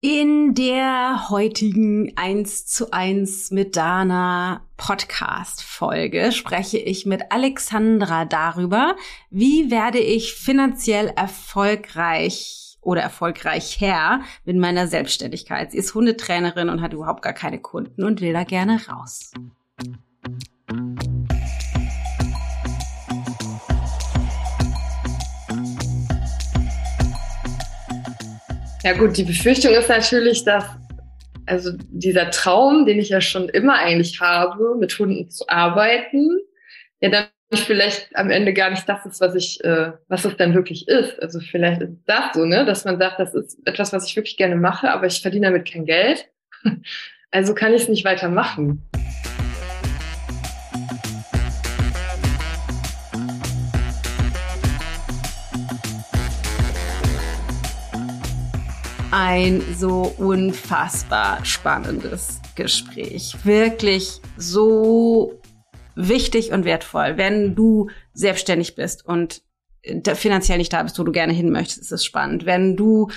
In der heutigen 1 zu 1 mit Dana Podcast Folge spreche ich mit Alexandra darüber, wie werde ich finanziell erfolgreich oder erfolgreicher mit meiner Selbstständigkeit. Sie ist Hundetrainerin und hat überhaupt gar keine Kunden und will da gerne raus. Ja gut, die Befürchtung ist natürlich, dass also dieser Traum, den ich ja schon immer eigentlich habe, mit Hunden zu arbeiten, ja dann vielleicht am Ende gar nicht das ist, was ich, äh, was es dann wirklich ist. Also vielleicht ist das so, ne, dass man sagt, das ist etwas, was ich wirklich gerne mache, aber ich verdiene damit kein Geld. Also kann ich es nicht weitermachen. Ein so unfassbar spannendes Gespräch. Wirklich so wichtig und wertvoll. Wenn du selbstständig bist und finanziell nicht da bist, wo du gerne hin möchtest, ist es spannend. Wenn du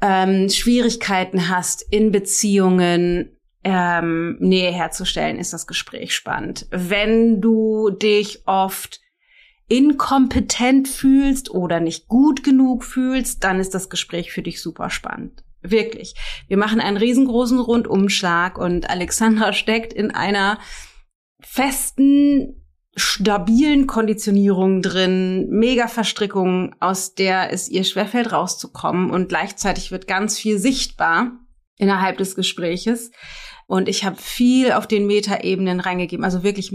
ähm, Schwierigkeiten hast in Beziehungen, ähm, Nähe herzustellen, ist das Gespräch spannend. Wenn du dich oft inkompetent fühlst oder nicht gut genug fühlst, dann ist das Gespräch für dich super spannend. Wirklich. Wir machen einen riesengroßen Rundumschlag und Alexandra steckt in einer festen, stabilen Konditionierung drin, mega Verstrickung, aus der es ihr schwerfällt rauszukommen und gleichzeitig wird ganz viel sichtbar innerhalb des Gespräches. Und ich habe viel auf den Metaebenen reingegeben, also wirklich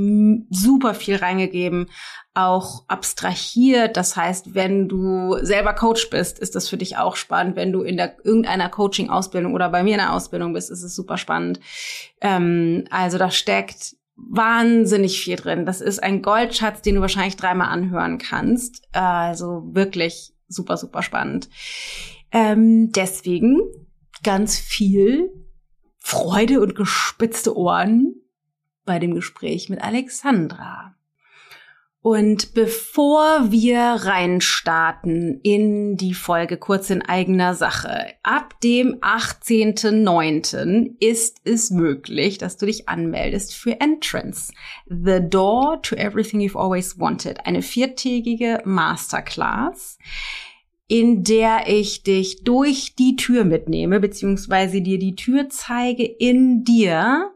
super viel reingegeben, auch abstrahiert. Das heißt, wenn du selber Coach bist, ist das für dich auch spannend. Wenn du in der irgendeiner Coaching-Ausbildung oder bei mir in der Ausbildung bist, ist es super spannend. Ähm, also da steckt wahnsinnig viel drin. Das ist ein Goldschatz, den du wahrscheinlich dreimal anhören kannst. Also wirklich super, super spannend. Ähm, deswegen ganz viel Freude und gespitzte Ohren bei dem Gespräch mit Alexandra. Und bevor wir reinstarten in die Folge kurz in eigener Sache, ab dem 18.09. ist es möglich, dass du dich anmeldest für Entrance. The Door to Everything You've Always Wanted. Eine viertägige Masterclass in der ich dich durch die Tür mitnehme, beziehungsweise dir die Tür zeige in dir,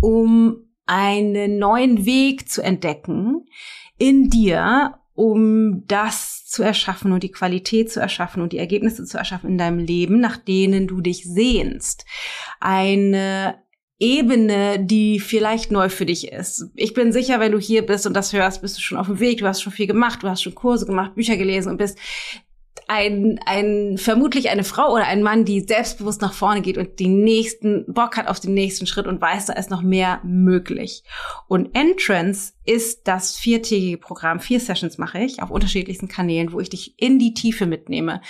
um einen neuen Weg zu entdecken, in dir, um das zu erschaffen und die Qualität zu erschaffen und die Ergebnisse zu erschaffen in deinem Leben, nach denen du dich sehnst. Eine Ebene, die vielleicht neu für dich ist. Ich bin sicher, wenn du hier bist und das hörst, bist du schon auf dem Weg, du hast schon viel gemacht, du hast schon Kurse gemacht, Bücher gelesen und bist ein, ein, vermutlich eine Frau oder ein Mann, die selbstbewusst nach vorne geht und den nächsten Bock hat auf den nächsten Schritt und weiß, da ist noch mehr möglich. Und Entrance ist das viertägige Programm. Vier Sessions mache ich auf unterschiedlichsten Kanälen, wo ich dich in die Tiefe mitnehme.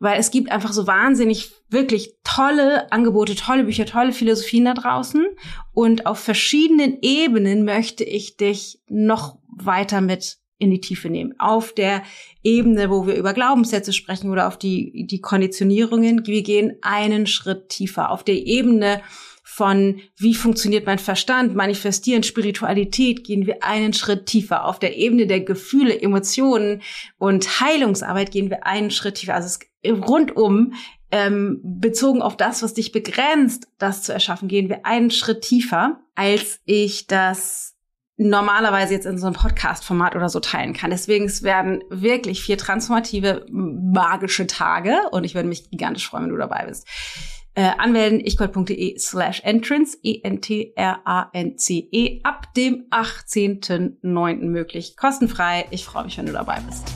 Weil es gibt einfach so wahnsinnig wirklich tolle Angebote, tolle Bücher, tolle Philosophien da draußen. Und auf verschiedenen Ebenen möchte ich dich noch weiter mit in die Tiefe nehmen. Auf der Ebene, wo wir über Glaubenssätze sprechen oder auf die, die Konditionierungen, wir gehen einen Schritt tiefer. Auf der Ebene von wie funktioniert mein Verstand, Manifestieren, Spiritualität, gehen wir einen Schritt tiefer. Auf der Ebene der Gefühle, Emotionen und Heilungsarbeit gehen wir einen Schritt tiefer. Also es, rundum ähm, bezogen auf das, was dich begrenzt, das zu erschaffen, gehen wir einen Schritt tiefer, als ich das normalerweise jetzt in so einem Podcast-Format oder so teilen kann. Deswegen es werden wirklich vier transformative, magische Tage und ich würde mich gigantisch freuen, wenn du dabei bist. Äh, anmelden ichgold.de slash entrance, E-N-T-R-A-N-C-E, -E, ab dem 18.09. möglich. Kostenfrei. Ich freue mich, wenn du dabei bist.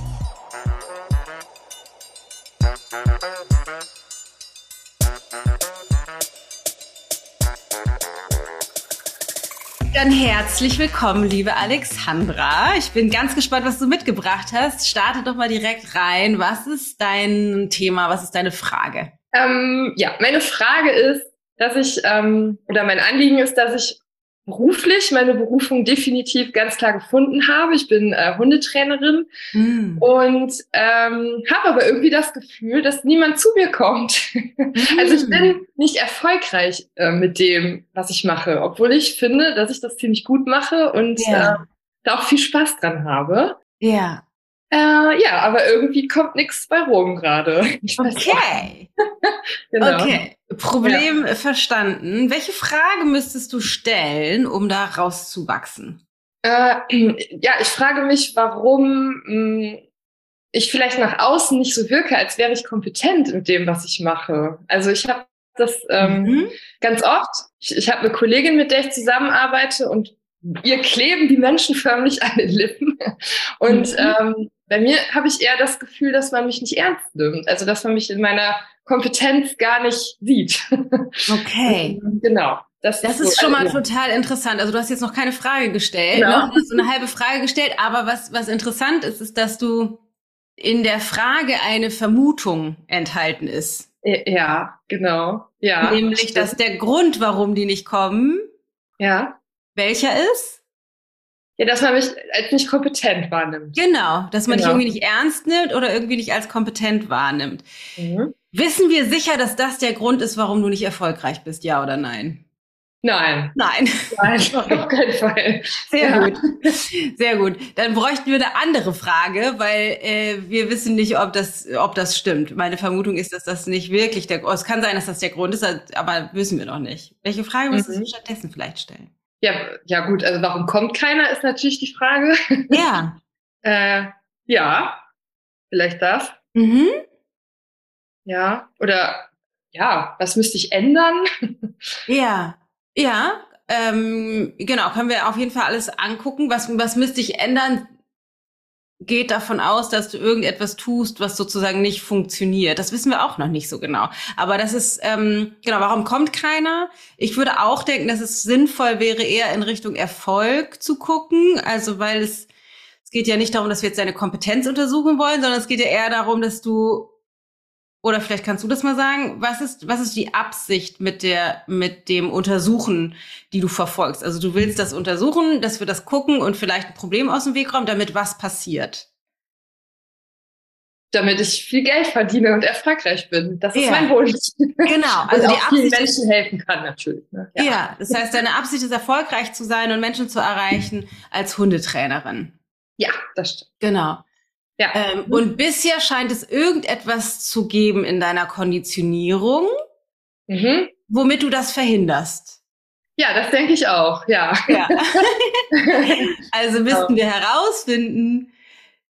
Dann herzlich willkommen, liebe Alexandra. Ich bin ganz gespannt, was du mitgebracht hast. Starte doch mal direkt rein. Was ist dein Thema? Was ist deine Frage? Ähm, ja, meine Frage ist, dass ich, ähm, oder mein Anliegen ist, dass ich beruflich meine Berufung definitiv ganz klar gefunden habe. Ich bin äh, Hundetrainerin mm. und ähm, habe aber irgendwie das Gefühl, dass niemand zu mir kommt. Mm. Also ich bin nicht erfolgreich äh, mit dem, was ich mache, obwohl ich finde, dass ich das ziemlich gut mache und yeah. äh, da auch viel Spaß dran habe. Ja. Äh, ja, aber irgendwie kommt nichts bei Rom gerade. Okay. genau. Okay. Problem ja. verstanden. Welche Frage müsstest du stellen, um da rauszuwachsen? Äh, ja, ich frage mich, warum mh, hm, ich vielleicht nach außen nicht so wirke, als wäre ich kompetent mit dem, was ich mache. Also ich habe das ähm, mhm. ganz oft. Ich, ich habe eine Kollegin, mit der ich zusammenarbeite und ihr kleben die Menschen förmlich an den Lippen. Und mhm. ähm, bei mir habe ich eher das Gefühl, dass man mich nicht ernst nimmt. Also dass man mich in meiner Kompetenz gar nicht sieht. Okay. genau. Das, das ist, so, schon mal also, total interessant. Also du hast jetzt noch keine Frage gestellt, genau. noch so eine halbe Frage gestellt, aber was, was interessant ist, ist, dass du in der Frage eine Vermutung enthalten ist. Ja, genau. Ja. Nämlich, dass der Grund, warum die nicht kommen, ja. welcher ist? Ja, dass man mich als nicht kompetent wahrnimmt. Genau, dass man genau. dich irgendwie nicht ernst nimmt oder irgendwie nicht als kompetent wahrnimmt. Mhm. Wissen wir sicher, dass das der Grund ist, warum du nicht erfolgreich bist, ja oder nein? Nein. Nein. Nein, auf keinen Fall. Sehr ja. gut. Sehr gut. Dann bräuchten wir eine andere Frage, weil äh, wir wissen nicht, ob das, ob das stimmt. Meine Vermutung ist, dass das nicht wirklich der Grund ist. Es kann sein, dass das der Grund ist, aber wissen wir noch nicht. Welche Frage mhm. müsstest du stattdessen vielleicht stellen? Ja, ja gut, also warum kommt keiner, ist natürlich die Frage. Ja. äh, ja, vielleicht das. Mhm. Ja, oder ja, was müsste ich ändern? ja, ja, ähm, genau, können wir auf jeden Fall alles angucken. Was, was müsste ich ändern? Geht davon aus, dass du irgendetwas tust, was sozusagen nicht funktioniert. Das wissen wir auch noch nicht so genau. Aber das ist, ähm, genau, warum kommt keiner? Ich würde auch denken, dass es sinnvoll wäre, eher in Richtung Erfolg zu gucken. Also weil es, es geht ja nicht darum, dass wir jetzt deine Kompetenz untersuchen wollen, sondern es geht ja eher darum, dass du oder vielleicht kannst du das mal sagen, was ist, was ist die Absicht mit der, mit dem Untersuchen, die du verfolgst? Also du willst das untersuchen, dass wir das gucken und vielleicht ein Problem aus dem Weg räumen, damit was passiert? Damit ich viel Geld verdiene und erfolgreich bin. Das ist ja. mein Wunsch. Genau. Also und auch vielen Menschen helfen kann natürlich. Ne? Ja. ja, das heißt, deine Absicht ist erfolgreich zu sein und Menschen zu erreichen als Hundetrainerin. Ja, das stimmt. Genau. Ja. Ähm, und bisher scheint es irgendetwas zu geben in deiner Konditionierung, mhm. womit du das verhinderst. Ja, das denke ich auch, ja. ja. also müssten wir herausfinden,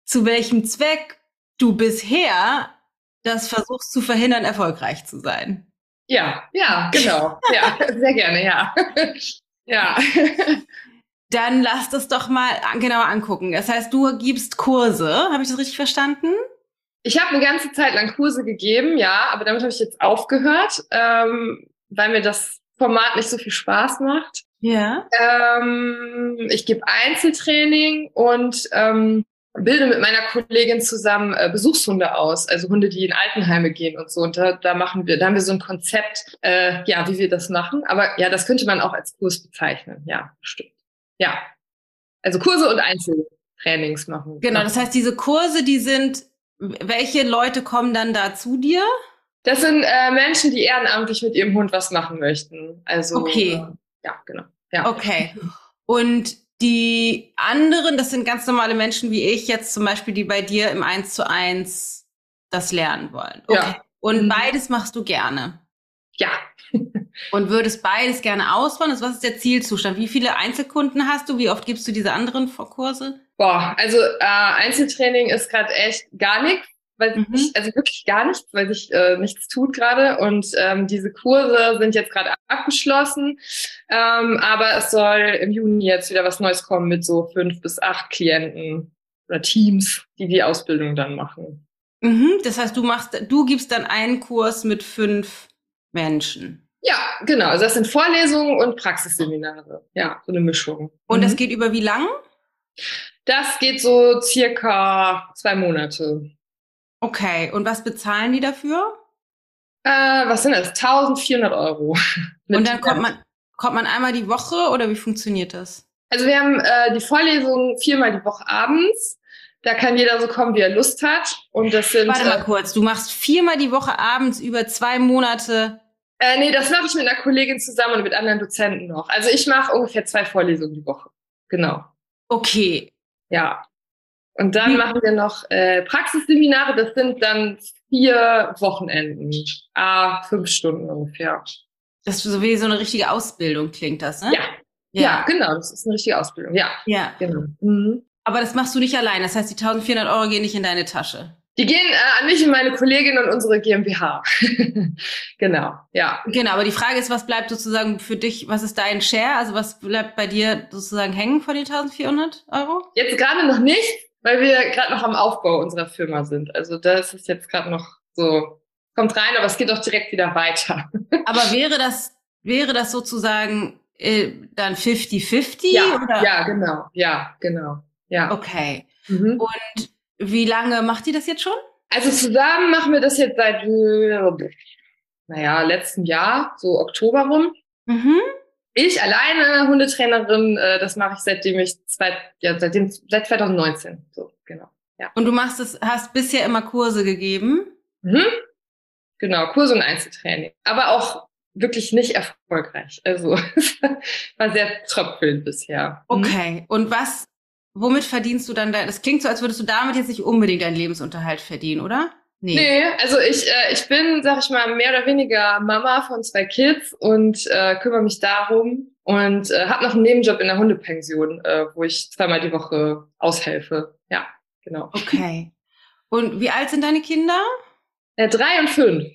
zu welchem Zweck du bisher das versuchst zu verhindern, erfolgreich zu sein. Ja, ja, genau. Ja, sehr gerne, ja. ja. Dann lass das doch mal genauer angucken. Das heißt, du gibst Kurse. Habe ich das richtig verstanden? Ich habe eine ganze Zeit lang Kurse gegeben, ja, aber damit habe ich jetzt aufgehört, ähm, weil mir das Format nicht so viel Spaß macht. Ja. Ähm, ich gebe Einzeltraining und ähm, bilde mit meiner Kollegin zusammen äh, Besuchshunde aus, also Hunde, die in Altenheime gehen und so. Und da, da machen wir, da haben wir so ein Konzept, äh, ja, wie wir das machen. Aber ja, das könnte man auch als Kurs bezeichnen. Ja, stimmt. Ja. Also Kurse und Einzeltrainings machen. Genau, das heißt, diese Kurse, die sind, welche Leute kommen dann da zu dir? Das sind äh, Menschen, die ehrenamtlich mit ihrem Hund was machen möchten. Also okay. Äh, ja, genau. Ja. Okay. Und die anderen, das sind ganz normale Menschen wie ich jetzt zum Beispiel, die bei dir im 1 zu 1 das lernen wollen. Okay. Ja. Und mhm. beides machst du gerne. Ja. Und würdest beides gerne ausbauen? Also was ist der Zielzustand? Wie viele Einzelkunden hast du? Wie oft gibst du diese anderen Kurse? Boah, also äh, Einzeltraining ist gerade echt gar nichts, weil mhm. ich, also wirklich gar nichts, weil sich äh, nichts tut gerade. Und ähm, diese Kurse sind jetzt gerade abgeschlossen. Ähm, aber es soll im Juni jetzt wieder was Neues kommen mit so fünf bis acht Klienten oder Teams, die die Ausbildung dann machen. Mhm, das heißt, du machst, du gibst dann einen Kurs mit fünf Menschen. Ja, genau. Also das sind Vorlesungen und Praxisseminare. Ja, so eine Mischung. Und mhm. das geht über wie lang? Das geht so circa zwei Monate. Okay. Und was bezahlen die dafür? Äh, was sind das? 1400 Euro. und dann kommt man, kommt man einmal die Woche oder wie funktioniert das? Also wir haben äh, die Vorlesung viermal die Woche abends. Da kann jeder so kommen, wie er Lust hat. Und das sind. Warte mal äh, kurz, du machst viermal die Woche abends über zwei Monate. Äh, nee, das mache ich mit einer Kollegin zusammen und mit anderen Dozenten noch. Also ich mache ungefähr zwei Vorlesungen die Woche. Genau. Okay. Ja. Und dann hm. machen wir noch äh, Praxisseminare. Das sind dann vier Wochenenden. Ah, fünf Stunden ungefähr. Das ist so wie so eine richtige Ausbildung klingt das, ne? Ja, ja, ja, genau, das ist eine richtige Ausbildung. Ja. Ja. Genau. Mhm. Aber das machst du nicht allein. Das heißt, die 1400 Euro gehen nicht in deine Tasche. Die gehen äh, an mich und meine Kollegin und unsere GmbH. genau, ja. Genau, aber die Frage ist, was bleibt sozusagen für dich, was ist dein Share? Also was bleibt bei dir sozusagen hängen von den 1400 Euro? Jetzt gerade noch nicht, weil wir gerade noch am Aufbau unserer Firma sind. Also das ist jetzt gerade noch so, kommt rein, aber es geht auch direkt wieder weiter. aber wäre das, wäre das sozusagen äh, dann 50-50? Ja, ja, genau. Ja, genau. Ja. Okay. Mhm. Und wie lange macht ihr das jetzt schon? Also zusammen machen wir das jetzt seit, naja, letzten Jahr, so Oktober rum. Mhm. Ich alleine Hundetrainerin, äh, das mache ich seitdem ich zwei, ja, seitdem, seit 2019. So, genau. Ja. Und du machst es, hast bisher immer Kurse gegeben? Mhm. Genau, Kurse und Einzeltraining. Aber auch wirklich nicht erfolgreich. Also war sehr tröpfelnd bisher. Mhm. Okay. Und was, womit verdienst du dann da? Das klingt so, als würdest du damit jetzt nicht unbedingt deinen Lebensunterhalt verdienen, oder? Nee. nee, also ich, äh, ich bin, sag ich mal, mehr oder weniger Mama von zwei Kids und äh, kümmere mich darum und äh, habe noch einen Nebenjob in der Hundepension, äh, wo ich zweimal die Woche aushelfe. Ja, genau. Okay. Und wie alt sind deine Kinder? Äh, drei und fünf.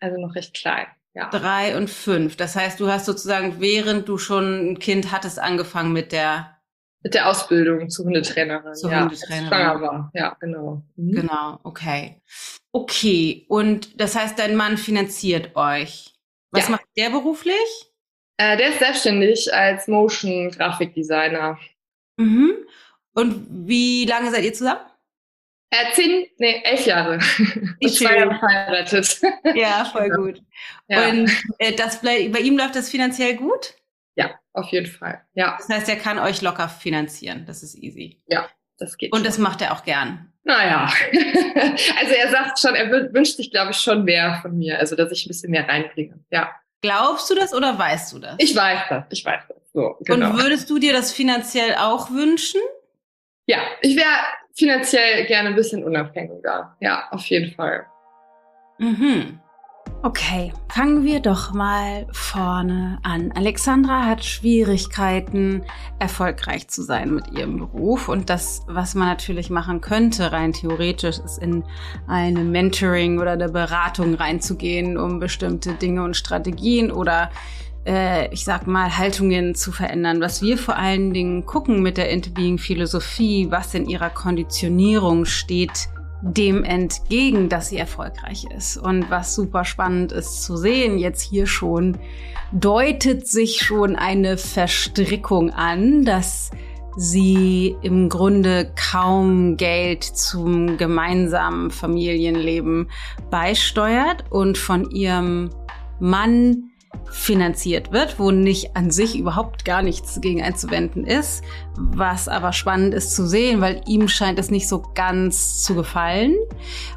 Also noch recht klein. Ja. Drei und fünf. Das heißt, du hast sozusagen, während du schon ein Kind hattest, angefangen mit der mit der Ausbildung zur Hundetrainerin. Zur ja, Hundetrainerin. Schwanger war. Ja, genau. Mhm. Genau, okay. Okay, und das heißt, dein Mann finanziert euch. Was ja. macht der beruflich? Äh, der ist selbstständig als Motion Grafikdesigner. Mhm. Und wie lange seid ihr zusammen? Äh, zehn, nee, elf Jahre. Ich zwei Jahre verheiratet. Ja, voll ja. gut. Ja. Und äh, das, bei ihm läuft das finanziell gut? Ja, auf jeden Fall. Ja. Das heißt, er kann euch locker finanzieren. Das ist easy. Ja, das geht. Und schon. das macht er auch gern. Naja, also er sagt schon, er wünscht sich, glaube ich, schon mehr von mir, also dass ich ein bisschen mehr reinbringe. Ja. Glaubst du das oder weißt du das? Ich weiß das, ich weiß das. So, genau. Und würdest du dir das finanziell auch wünschen? Ja, ich wäre finanziell gerne ein bisschen unabhängiger. Ja, auf jeden Fall. Mhm. Okay, fangen wir doch mal vorne an. Alexandra hat Schwierigkeiten, erfolgreich zu sein mit ihrem Beruf. Und das, was man natürlich machen könnte, rein theoretisch, ist in eine Mentoring oder eine Beratung reinzugehen, um bestimmte Dinge und Strategien oder äh, ich sag mal, Haltungen zu verändern. Was wir vor allen Dingen gucken mit der Interbeing-Philosophie, was in ihrer Konditionierung steht, dem entgegen, dass sie erfolgreich ist. Und was super spannend ist zu sehen, jetzt hier schon, deutet sich schon eine Verstrickung an, dass sie im Grunde kaum Geld zum gemeinsamen Familienleben beisteuert und von ihrem Mann finanziert wird, wo nicht an sich überhaupt gar nichts gegen einzuwenden ist, was aber spannend ist zu sehen, weil ihm scheint es nicht so ganz zu gefallen.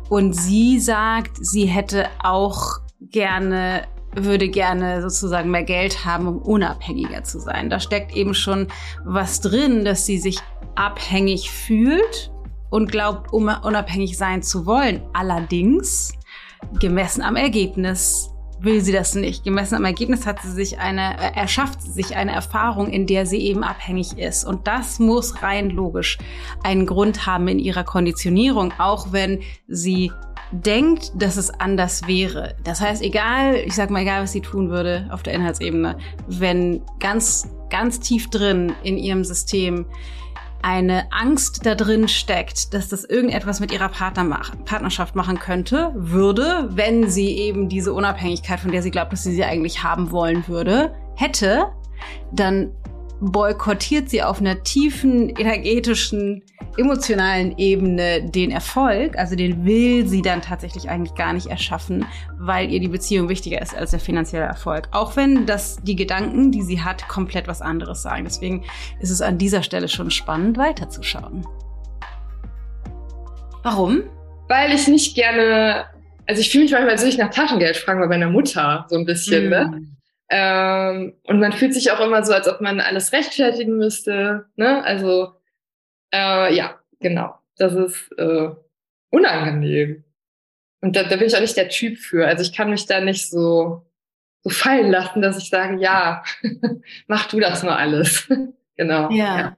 Und sie sagt, sie hätte auch gerne würde gerne sozusagen mehr Geld haben, um unabhängiger zu sein. Da steckt eben schon was drin, dass sie sich abhängig fühlt und glaubt, um unabhängig sein zu wollen. Allerdings, gemessen am Ergebnis, will sie das nicht. Gemessen am Ergebnis hat sie sich eine, äh, erschafft sie sich eine Erfahrung, in der sie eben abhängig ist. Und das muss rein logisch einen Grund haben in ihrer Konditionierung, auch wenn sie denkt, dass es anders wäre. Das heißt, egal, ich sag mal, egal, was sie tun würde auf der Inhaltsebene, wenn ganz, ganz tief drin in ihrem System eine Angst da drin steckt, dass das irgendetwas mit ihrer Partner mach Partnerschaft machen könnte, würde, wenn sie eben diese Unabhängigkeit, von der sie glaubt, dass sie sie eigentlich haben wollen würde, hätte, dann boykottiert sie auf einer tiefen energetischen, emotionalen Ebene den Erfolg. Also den will sie dann tatsächlich eigentlich gar nicht erschaffen, weil ihr die Beziehung wichtiger ist als der finanzielle Erfolg. Auch wenn das die Gedanken, die sie hat, komplett was anderes sagen. Deswegen ist es an dieser Stelle schon spannend, weiterzuschauen. Warum? Weil ich nicht gerne, also ich fühle mich manchmal, würde ich nach Taschengeld fragen bei meiner Mutter, so ein bisschen, mm. ne? Hm. Ähm, und man fühlt sich auch immer so, als ob man alles rechtfertigen müsste. Ne? Also äh, ja, genau. Das ist äh, unangenehm. Und da, da bin ich auch nicht der Typ für. Also ich kann mich da nicht so, so fallen lassen, dass ich sage, ja, mach du das nur alles. genau. Ja. ja.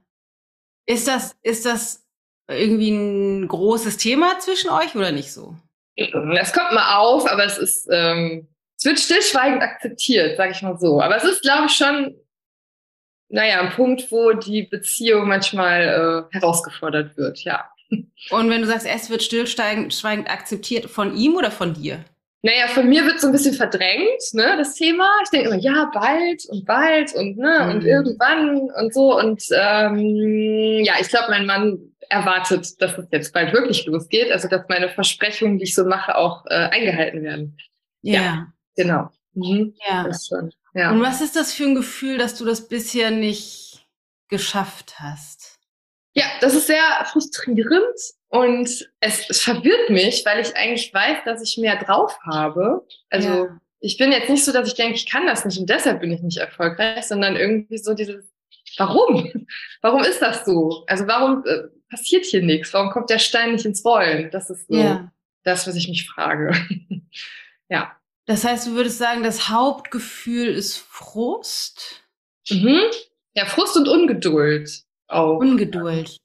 Ist das, ist das irgendwie ein großes Thema zwischen euch oder nicht so? Es kommt mal auf, aber es ist, ähm, es wird stillschweigend akzeptiert, sage ich mal so. Aber es ist, glaube ich, schon, naja, ein Punkt, wo die Beziehung manchmal äh, herausgefordert wird, ja. Und wenn du sagst, es wird stillschweigend akzeptiert, von ihm oder von dir? Naja, von mir wird so ein bisschen verdrängt, ne, das Thema. Ich denke immer, ja, bald und bald und ne, mhm. und irgendwann und so. Und ähm, ja, ich glaube, mein Mann erwartet, dass es jetzt bald wirklich losgeht. Also dass meine Versprechungen, die ich so mache, auch äh, eingehalten werden. Ja. ja. Genau. Mhm. Ja. Schon. ja. Und was ist das für ein Gefühl, dass du das bisher nicht geschafft hast? Ja, das ist sehr frustrierend und es, es verwirrt mich, weil ich eigentlich weiß, dass ich mehr drauf habe. Also ja. ich bin jetzt nicht so, dass ich denke, ich kann das nicht und deshalb bin ich nicht erfolgreich, sondern irgendwie so dieses, warum? Warum ist das so? Also warum äh, passiert hier nichts? Warum kommt der Stein nicht ins Rollen? Das ist so ja. das, was ich mich frage. ja. Das heißt, du würdest sagen, das Hauptgefühl ist Frust? Mhm. Ja, Frust und Ungeduld auch. Ungeduld.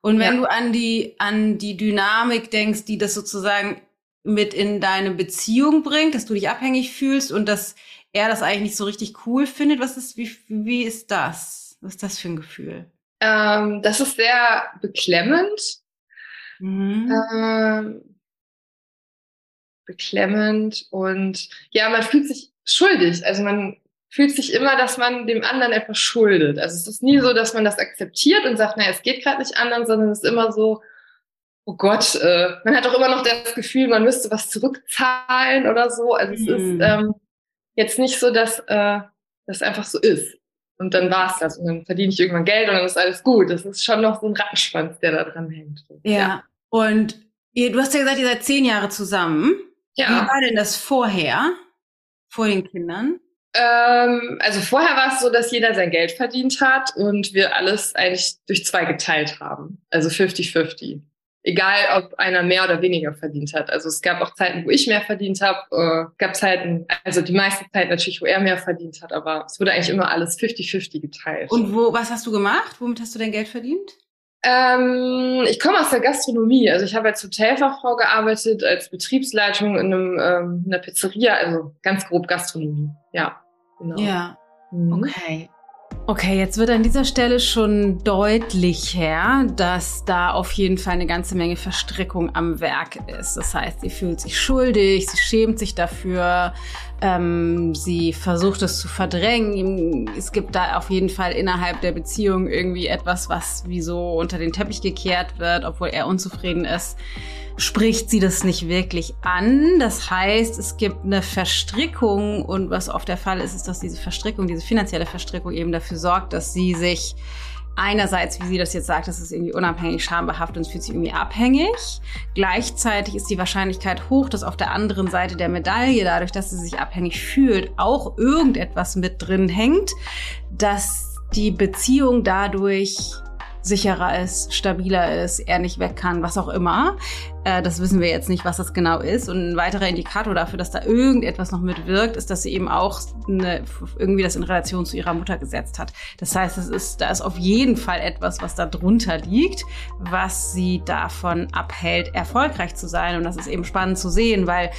Und wenn ja. du an die, an die Dynamik denkst, die das sozusagen mit in deine Beziehung bringt, dass du dich abhängig fühlst und dass er das eigentlich nicht so richtig cool findet, was ist, wie, wie ist das? Was ist das für ein Gefühl? Ähm, das ist sehr beklemmend. Mhm. Ähm, beklemmend und ja, man fühlt sich schuldig. Also man fühlt sich immer, dass man dem anderen etwas schuldet. Also es ist nie so, dass man das akzeptiert und sagt, naja, es geht gerade nicht anders, sondern es ist immer so, oh Gott, äh, man hat auch immer noch das Gefühl, man müsste was zurückzahlen oder so. Also es ist mhm. ähm, jetzt nicht so, dass äh, das einfach so ist. Und dann war es das. Und dann verdiene ich irgendwann Geld und dann ist alles gut. Das ist schon noch so ein Rattenschwanz, der da dran hängt. Ja. ja. Und ihr, du hast ja gesagt, ihr seid zehn Jahre zusammen. Ja. Wie war denn das vorher, vor den Kindern? Ähm, also vorher war es so, dass jeder sein Geld verdient hat und wir alles eigentlich durch zwei geteilt haben. Also 50-50. Egal, ob einer mehr oder weniger verdient hat. Also es gab auch Zeiten, wo ich mehr verdient habe. Äh, gab Zeiten, also die meiste Zeit natürlich, wo er mehr verdient hat. Aber es wurde eigentlich immer alles 50-50 geteilt. Und wo, was hast du gemacht? Womit hast du dein Geld verdient? Ähm, ich komme aus der Gastronomie. Also ich habe als Hotelfachfrau gearbeitet, als Betriebsleitung in, einem, ähm, in einer Pizzeria, also ganz grob Gastronomie. Ja, genau. Ja, mhm. okay. Okay, jetzt wird an dieser Stelle schon deutlicher, dass da auf jeden Fall eine ganze Menge Verstrickung am Werk ist. Das heißt, sie fühlt sich schuldig, sie schämt sich dafür, ähm, sie versucht es zu verdrängen. Es gibt da auf jeden Fall innerhalb der Beziehung irgendwie etwas, was wie so unter den Teppich gekehrt wird, obwohl er unzufrieden ist spricht sie das nicht wirklich an. Das heißt, es gibt eine Verstrickung und was oft der Fall ist, ist, dass diese Verstrickung, diese finanzielle Verstrickung eben dafür sorgt, dass sie sich einerseits, wie sie das jetzt sagt, das ist irgendwie unabhängig, schambehaftet und es fühlt sich irgendwie abhängig. Gleichzeitig ist die Wahrscheinlichkeit hoch, dass auf der anderen Seite der Medaille, dadurch, dass sie sich abhängig fühlt, auch irgendetwas mit drin hängt, dass die Beziehung dadurch sicherer ist, stabiler ist, er nicht weg kann, was auch immer. Äh, das wissen wir jetzt nicht, was das genau ist. Und ein weiterer Indikator dafür, dass da irgendetwas noch mitwirkt, ist, dass sie eben auch eine, irgendwie das in Relation zu ihrer Mutter gesetzt hat. Das heißt, es ist, da ist auf jeden Fall etwas, was da drunter liegt, was sie davon abhält, erfolgreich zu sein. Und das ist eben spannend zu sehen, weil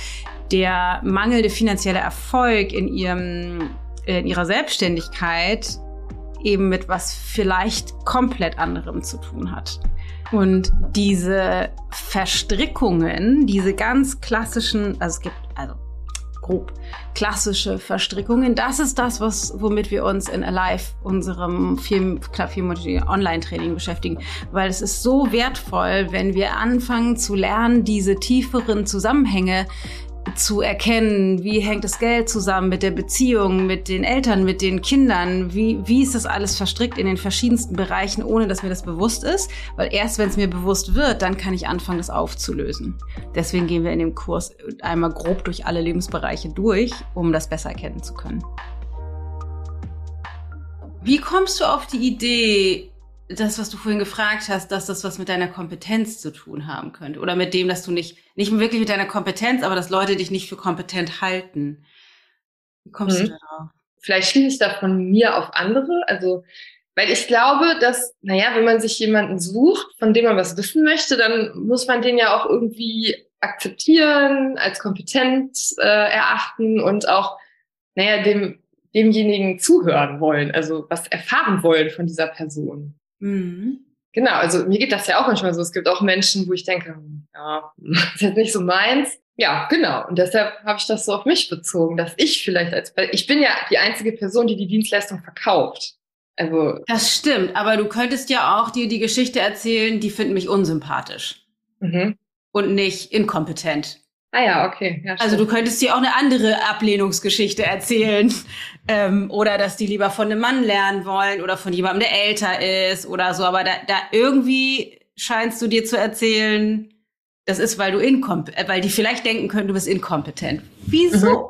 der mangelnde finanzielle Erfolg in ihrem in ihrer Selbstständigkeit eben mit was vielleicht komplett anderem zu tun hat. Und diese Verstrickungen, diese ganz klassischen, also es gibt, also grob klassische Verstrickungen. Das ist das, was, womit wir uns in Alive, unserem vier, knapp viermonatigen Online-Training beschäftigen. Weil es ist so wertvoll, wenn wir anfangen zu lernen, diese tieferen Zusammenhänge zu erkennen, wie hängt das Geld zusammen mit der Beziehung, mit den Eltern, mit den Kindern, wie, wie ist das alles verstrickt in den verschiedensten Bereichen, ohne dass mir das bewusst ist. Weil erst wenn es mir bewusst wird, dann kann ich anfangen, das aufzulösen. Deswegen gehen wir in dem Kurs einmal grob durch alle Lebensbereiche durch, um das besser erkennen zu können. Wie kommst du auf die Idee, das, was du vorhin gefragt hast, dass das was mit deiner Kompetenz zu tun haben könnte. Oder mit dem, dass du nicht, nicht wirklich mit deiner Kompetenz, aber dass Leute dich nicht für kompetent halten. Wie kommst mhm. du darauf? Vielleicht schließe ich da von mir auf andere. Also, weil ich glaube, dass, naja, wenn man sich jemanden sucht, von dem man was wissen möchte, dann muss man den ja auch irgendwie akzeptieren, als kompetent äh, erachten und auch, naja, dem, demjenigen zuhören wollen, also was erfahren wollen von dieser Person. Mhm. Genau, also mir geht das ja auch manchmal so. Es gibt auch Menschen, wo ich denke, ja, das ist jetzt nicht so meins. Ja, genau. Und deshalb habe ich das so auf mich bezogen, dass ich vielleicht als, ich bin ja die einzige Person, die die Dienstleistung verkauft. Also. Das stimmt, aber du könntest ja auch dir die Geschichte erzählen, die finden mich unsympathisch. Mhm. Und nicht inkompetent. Ah ja, okay. Ja, also du könntest dir auch eine andere Ablehnungsgeschichte erzählen. Ähm, oder dass die lieber von einem Mann lernen wollen oder von jemandem, der älter ist oder so. Aber da, da irgendwie scheinst du dir zu erzählen, das ist, weil du inkompetent, äh, weil die vielleicht denken können, du bist inkompetent. Wieso? Mhm.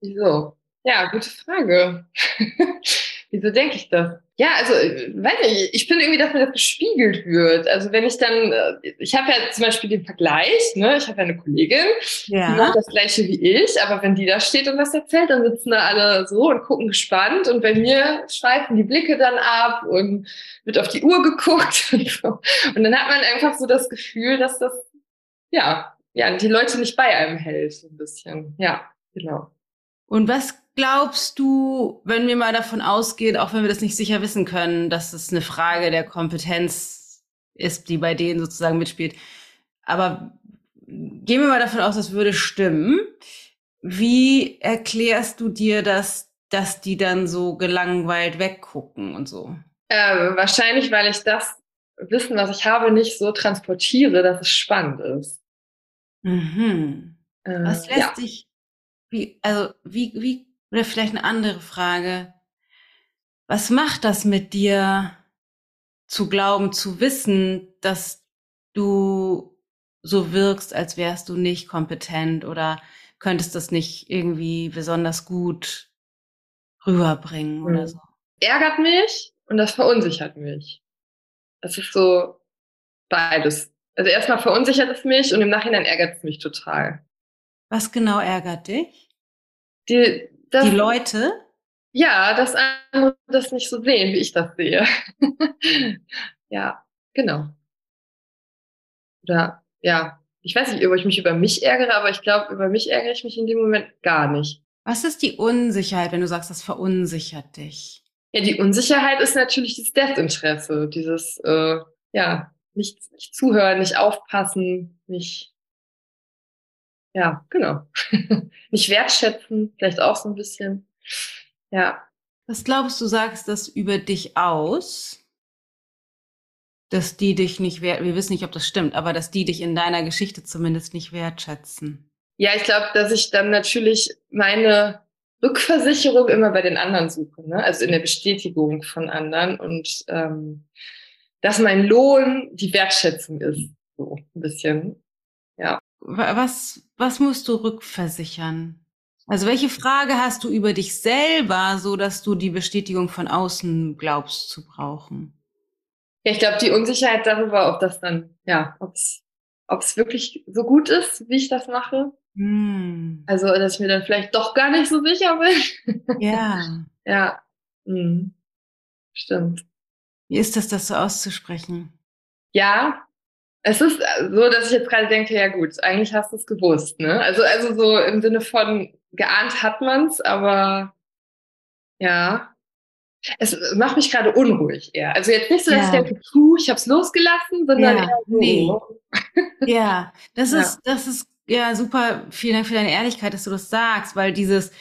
Wieso? Ja, gute Frage. Wieso denke ich das? Ja, also, äh, weiß nicht, ich finde irgendwie, dass mir das gespiegelt wird. Also wenn ich dann, äh, ich habe ja zum Beispiel den Vergleich, ne? ich habe ja eine Kollegin, ja. die macht das gleiche wie ich, aber wenn die da steht und was erzählt, dann sitzen da alle so und gucken gespannt und bei mir schweifen die Blicke dann ab und wird auf die Uhr geguckt und so. Und dann hat man einfach so das Gefühl, dass das, ja, ja, die Leute nicht bei einem hält, so ein bisschen. Ja, genau. Und was glaubst du, wenn wir mal davon ausgehen, auch wenn wir das nicht sicher wissen können, dass es eine Frage der Kompetenz ist, die bei denen sozusagen mitspielt. Aber gehen wir mal davon aus, das würde stimmen. Wie erklärst du dir das, dass die dann so gelangweilt weggucken und so? Äh, wahrscheinlich, weil ich das Wissen, was ich habe, nicht so transportiere, dass es spannend ist. Mhm. Äh, was lässt ja. sich, wie, also, wie, wie oder vielleicht eine andere Frage. Was macht das mit dir, zu glauben, zu wissen, dass du so wirkst, als wärst du nicht kompetent oder könntest das nicht irgendwie besonders gut rüberbringen oder hm. so? Ärgert mich und das verunsichert mich. Das ist so beides. Also erstmal verunsichert es mich und im Nachhinein ärgert es mich total. Was genau ärgert dich? Die, dass, die Leute? Ja, dass andere das nicht so sehen, wie ich das sehe. ja, genau. Oder ja, ich weiß nicht, ob ich mich über mich ärgere, aber ich glaube, über mich ärgere ich mich in dem Moment gar nicht. Was ist die Unsicherheit, wenn du sagst, das verunsichert dich? Ja, die Unsicherheit ist natürlich das Desinteresse, dieses äh, ja nicht, nicht zuhören, nicht aufpassen, nicht ja, genau. Nicht wertschätzen, vielleicht auch so ein bisschen. Ja. Was glaubst du, sagst das über dich aus? Dass die dich nicht wert, wir wissen nicht, ob das stimmt, aber dass die dich in deiner Geschichte zumindest nicht wertschätzen. Ja, ich glaube, dass ich dann natürlich meine Rückversicherung immer bei den anderen suche, ne? also in der Bestätigung von anderen und ähm, dass mein Lohn die Wertschätzung ist, so ein bisschen. Ja. Was, was musst du rückversichern? Also welche Frage hast du über dich selber, so dass du die Bestätigung von außen glaubst zu brauchen? Ja, ich glaube, die Unsicherheit darüber, ob das dann, ja, ob es wirklich so gut ist, wie ich das mache. Hm. Also, dass ich mir dann vielleicht doch gar nicht so sicher bin. Ja. ja. Hm. Stimmt. Wie ist das, das so auszusprechen? Ja, es ist so, dass ich jetzt gerade denke, ja gut, eigentlich hast du es gewusst, ne? Also, also so im Sinne von geahnt hat man's, aber ja. Es macht mich gerade unruhig eher. Also jetzt nicht so, dass ja. ich denke, puh, ich hab's losgelassen, sondern ja, eher so. Nee. ja, das ist, das ist ja, super. Vielen Dank für deine Ehrlichkeit, dass du das sagst, weil dieses,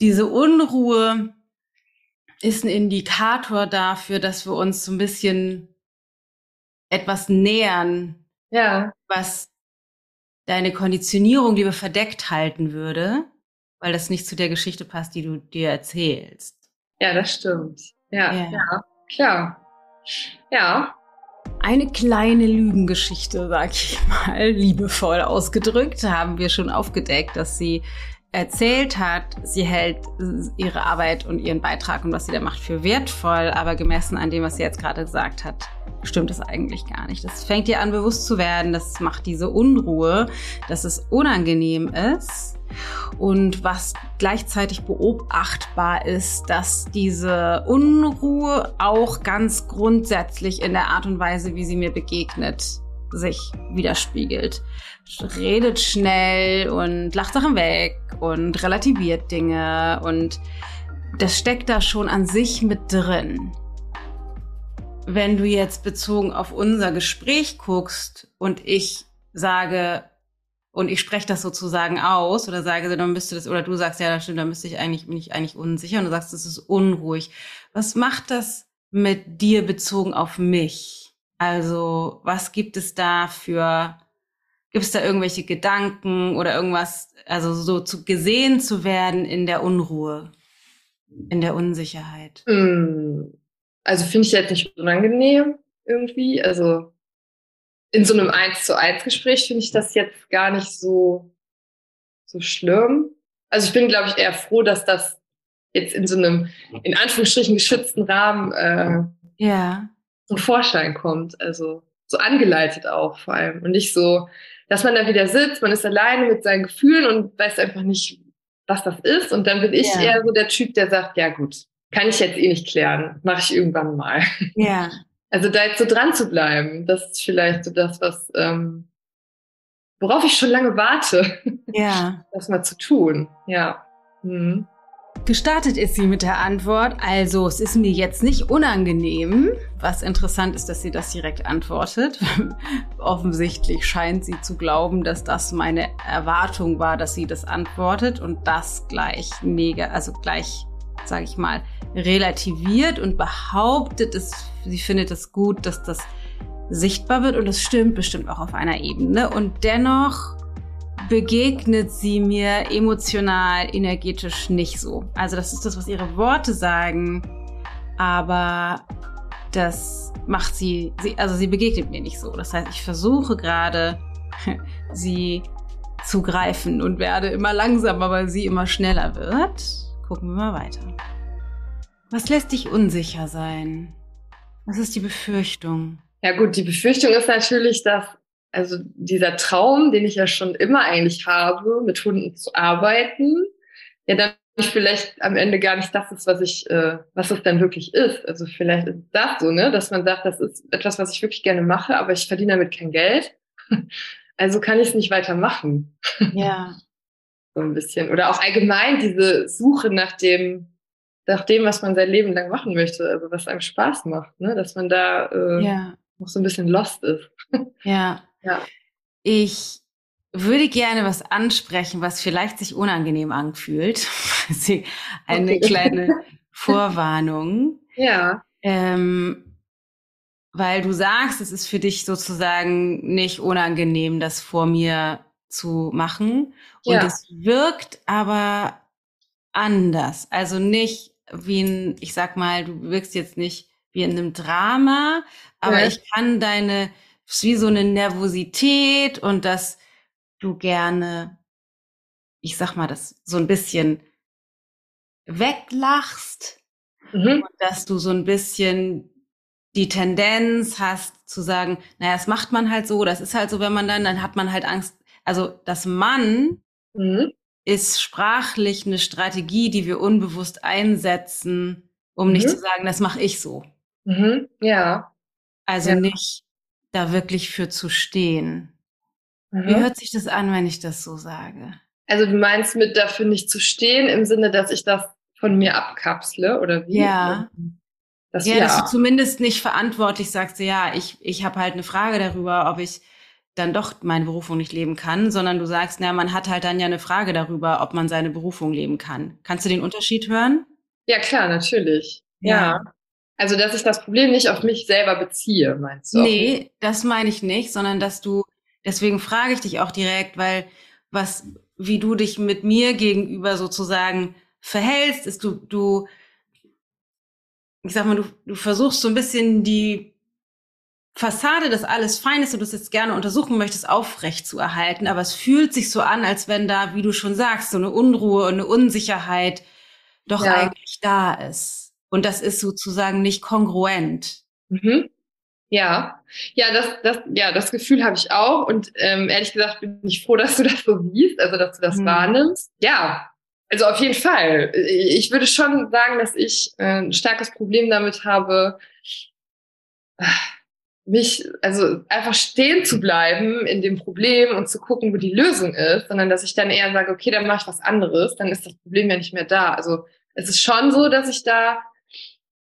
diese Unruhe ist ein Indikator dafür, dass wir uns so ein bisschen etwas nähern, ja. was deine Konditionierung lieber verdeckt halten würde, weil das nicht zu der Geschichte passt, die du dir erzählst. Ja, das stimmt. Ja, ja, ja klar. Ja. Eine kleine Lügengeschichte, sag ich mal, liebevoll ausgedrückt, haben wir schon aufgedeckt, dass sie erzählt hat, sie hält ihre Arbeit und ihren Beitrag und was sie da macht für wertvoll, aber gemessen an dem, was sie jetzt gerade gesagt hat, stimmt es eigentlich gar nicht. Das fängt ihr an bewusst zu werden, das macht diese Unruhe, dass es unangenehm ist und was gleichzeitig beobachtbar ist, dass diese Unruhe auch ganz grundsätzlich in der Art und Weise, wie sie mir begegnet, sich widerspiegelt. Redet schnell und lacht Sachen weg und relativiert Dinge und das steckt da schon an sich mit drin. Wenn du jetzt bezogen auf unser Gespräch guckst und ich sage, und ich spreche das sozusagen aus oder sage, dann müsste das, oder du sagst, ja, das stimmt, dann müsste ich eigentlich, bin ich eigentlich unsicher und du sagst, das ist unruhig. Was macht das mit dir bezogen auf mich? Also, was gibt es da für, gibt es da irgendwelche Gedanken oder irgendwas, also so zu gesehen zu werden in der Unruhe, in der Unsicherheit? Hm. Also finde ich jetzt nicht unangenehm irgendwie. Also in so einem Eins zu eins Gespräch finde ich das jetzt gar nicht so, so schlimm. Also ich bin, glaube ich, eher froh, dass das jetzt in so einem, in Anführungsstrichen, geschützten Rahmen äh, ja. zum Vorschein kommt. Also so angeleitet auch vor allem. Und nicht so, dass man da wieder sitzt, man ist alleine mit seinen Gefühlen und weiß einfach nicht, was das ist. Und dann bin ich ja. eher so der Typ, der sagt, ja gut, kann ich jetzt eh nicht klären, mache ich irgendwann mal. Ja. Also da jetzt so dran zu bleiben, das ist vielleicht so das, was ähm, worauf ich schon lange warte, ja. das mal zu tun. Ja. Mhm. Gestartet ist sie mit der Antwort, also es ist mir jetzt nicht unangenehm, was interessant ist, dass sie das direkt antwortet. Offensichtlich scheint sie zu glauben, dass das meine Erwartung war, dass sie das antwortet und das gleich mega, also gleich sage ich mal, relativiert und behauptet, es, sie findet es gut, dass das sichtbar wird und das stimmt bestimmt auch auf einer Ebene. Und dennoch begegnet sie mir emotional, energetisch nicht so. Also das ist das, was ihre Worte sagen, aber das macht sie, sie also sie begegnet mir nicht so. Das heißt, ich versuche gerade, sie zu greifen und werde immer langsamer, weil sie immer schneller wird gucken wir mal weiter. Was lässt dich unsicher sein? Was ist die Befürchtung? Ja gut, die Befürchtung ist natürlich, dass also dieser Traum, den ich ja schon immer eigentlich habe, mit Hunden zu arbeiten, ja dann vielleicht am Ende gar nicht das ist, was ich, äh, was es dann wirklich ist. Also vielleicht ist das so, ne, dass man sagt, das ist etwas, was ich wirklich gerne mache, aber ich verdiene damit kein Geld. Also kann ich es nicht weitermachen. Ja. so ein bisschen. Oder auch allgemein diese Suche nach dem, nach dem, was man sein Leben lang machen möchte, also was einem Spaß macht, ne? dass man da äh, ja. noch so ein bisschen lost ist. Ja. Ja. Ich würde gerne was ansprechen, was vielleicht sich unangenehm anfühlt. Eine okay. kleine Vorwarnung. Ja. Ähm, weil du sagst, es ist für dich sozusagen nicht unangenehm, das vor mir zu machen. Und ja. es wirkt aber anders. Also nicht wie ein, ich sag mal, du wirkst jetzt nicht wie in einem Drama, aber ja. ich kann deine, wie so eine Nervosität und dass du gerne, ich sag mal, das so ein bisschen weglachst mhm. und dass du so ein bisschen die Tendenz hast zu sagen, naja, das macht man halt so, das ist halt so, wenn man dann, dann hat man halt Angst, also das Mann mhm. ist sprachlich eine Strategie, die wir unbewusst einsetzen, um mhm. nicht zu sagen, das mache ich so. Mhm. Ja. Also ja. nicht da wirklich für zu stehen. Wie mhm. hört sich das an, wenn ich das so sage? Also du meinst mit dafür nicht zu stehen im Sinne, dass ich das von mir abkapsle oder wie? Ja. Das, ja, ja, dass du zumindest nicht verantwortlich sagst, ja, ich, ich habe halt eine Frage darüber, ob ich dann doch meine Berufung nicht leben kann, sondern du sagst, na, man hat halt dann ja eine Frage darüber, ob man seine Berufung leben kann. Kannst du den Unterschied hören? Ja, klar, natürlich. Ja. ja. Also, dass ich das Problem nicht auf mich selber beziehe, meinst du? Nee, das meine ich nicht, sondern dass du, deswegen frage ich dich auch direkt, weil was, wie du dich mit mir gegenüber sozusagen verhältst, ist du, du, ich sag mal, du, du versuchst so ein bisschen die Fassade, dass alles fein ist und du es jetzt gerne untersuchen möchtest, aufrecht zu erhalten. Aber es fühlt sich so an, als wenn da, wie du schon sagst, so eine Unruhe und eine Unsicherheit doch ja. eigentlich da ist. Und das ist sozusagen nicht kongruent. Mhm. Ja, ja, das, das, ja, das Gefühl habe ich auch. Und ähm, ehrlich gesagt bin ich froh, dass du das so siehst, also dass du das mhm. wahrnimmst. Ja, also auf jeden Fall. Ich würde schon sagen, dass ich äh, ein starkes Problem damit habe, mich, also einfach stehen zu bleiben in dem Problem und zu gucken, wo die Lösung ist, sondern dass ich dann eher sage, okay, dann mache ich was anderes, dann ist das Problem ja nicht mehr da. Also es ist schon so, dass ich da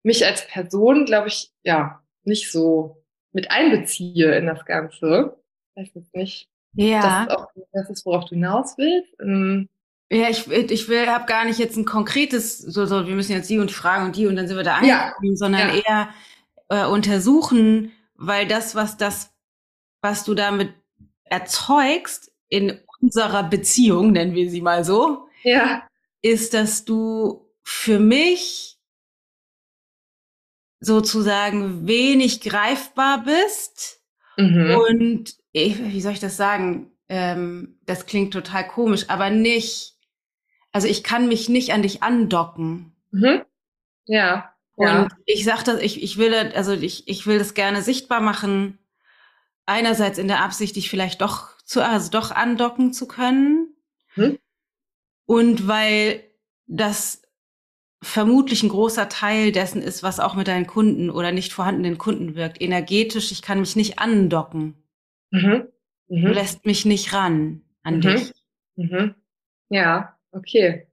mich als Person, glaube ich, ja, nicht so mit einbeziehe in das Ganze. Weiß jetzt nicht. Ja. Das ist, auch, das ist worauf du hinaus willst. Ähm, ja, ich, ich will, habe gar nicht jetzt ein konkretes, so, so, wir müssen jetzt die und die fragen und die und dann sind wir da angekommen, ja. sondern ja. eher äh, untersuchen, weil das, was das, was du damit erzeugst in unserer Beziehung, nennen wir sie mal so, ja. ist, dass du für mich sozusagen wenig greifbar bist mhm. und ich, wie soll ich das sagen? Ähm, das klingt total komisch, aber nicht, also ich kann mich nicht an dich andocken. Mhm. Ja. Und ja. ich sag das, ich, ich will, also ich, ich will das gerne sichtbar machen. Einerseits in der Absicht, dich vielleicht doch zu, also doch andocken zu können. Mhm. Und weil das vermutlich ein großer Teil dessen ist, was auch mit deinen Kunden oder nicht vorhandenen Kunden wirkt. Energetisch, ich kann mich nicht andocken. Mhm. Mhm. Du lässt mich nicht ran an mhm. dich. Mhm. Ja, okay.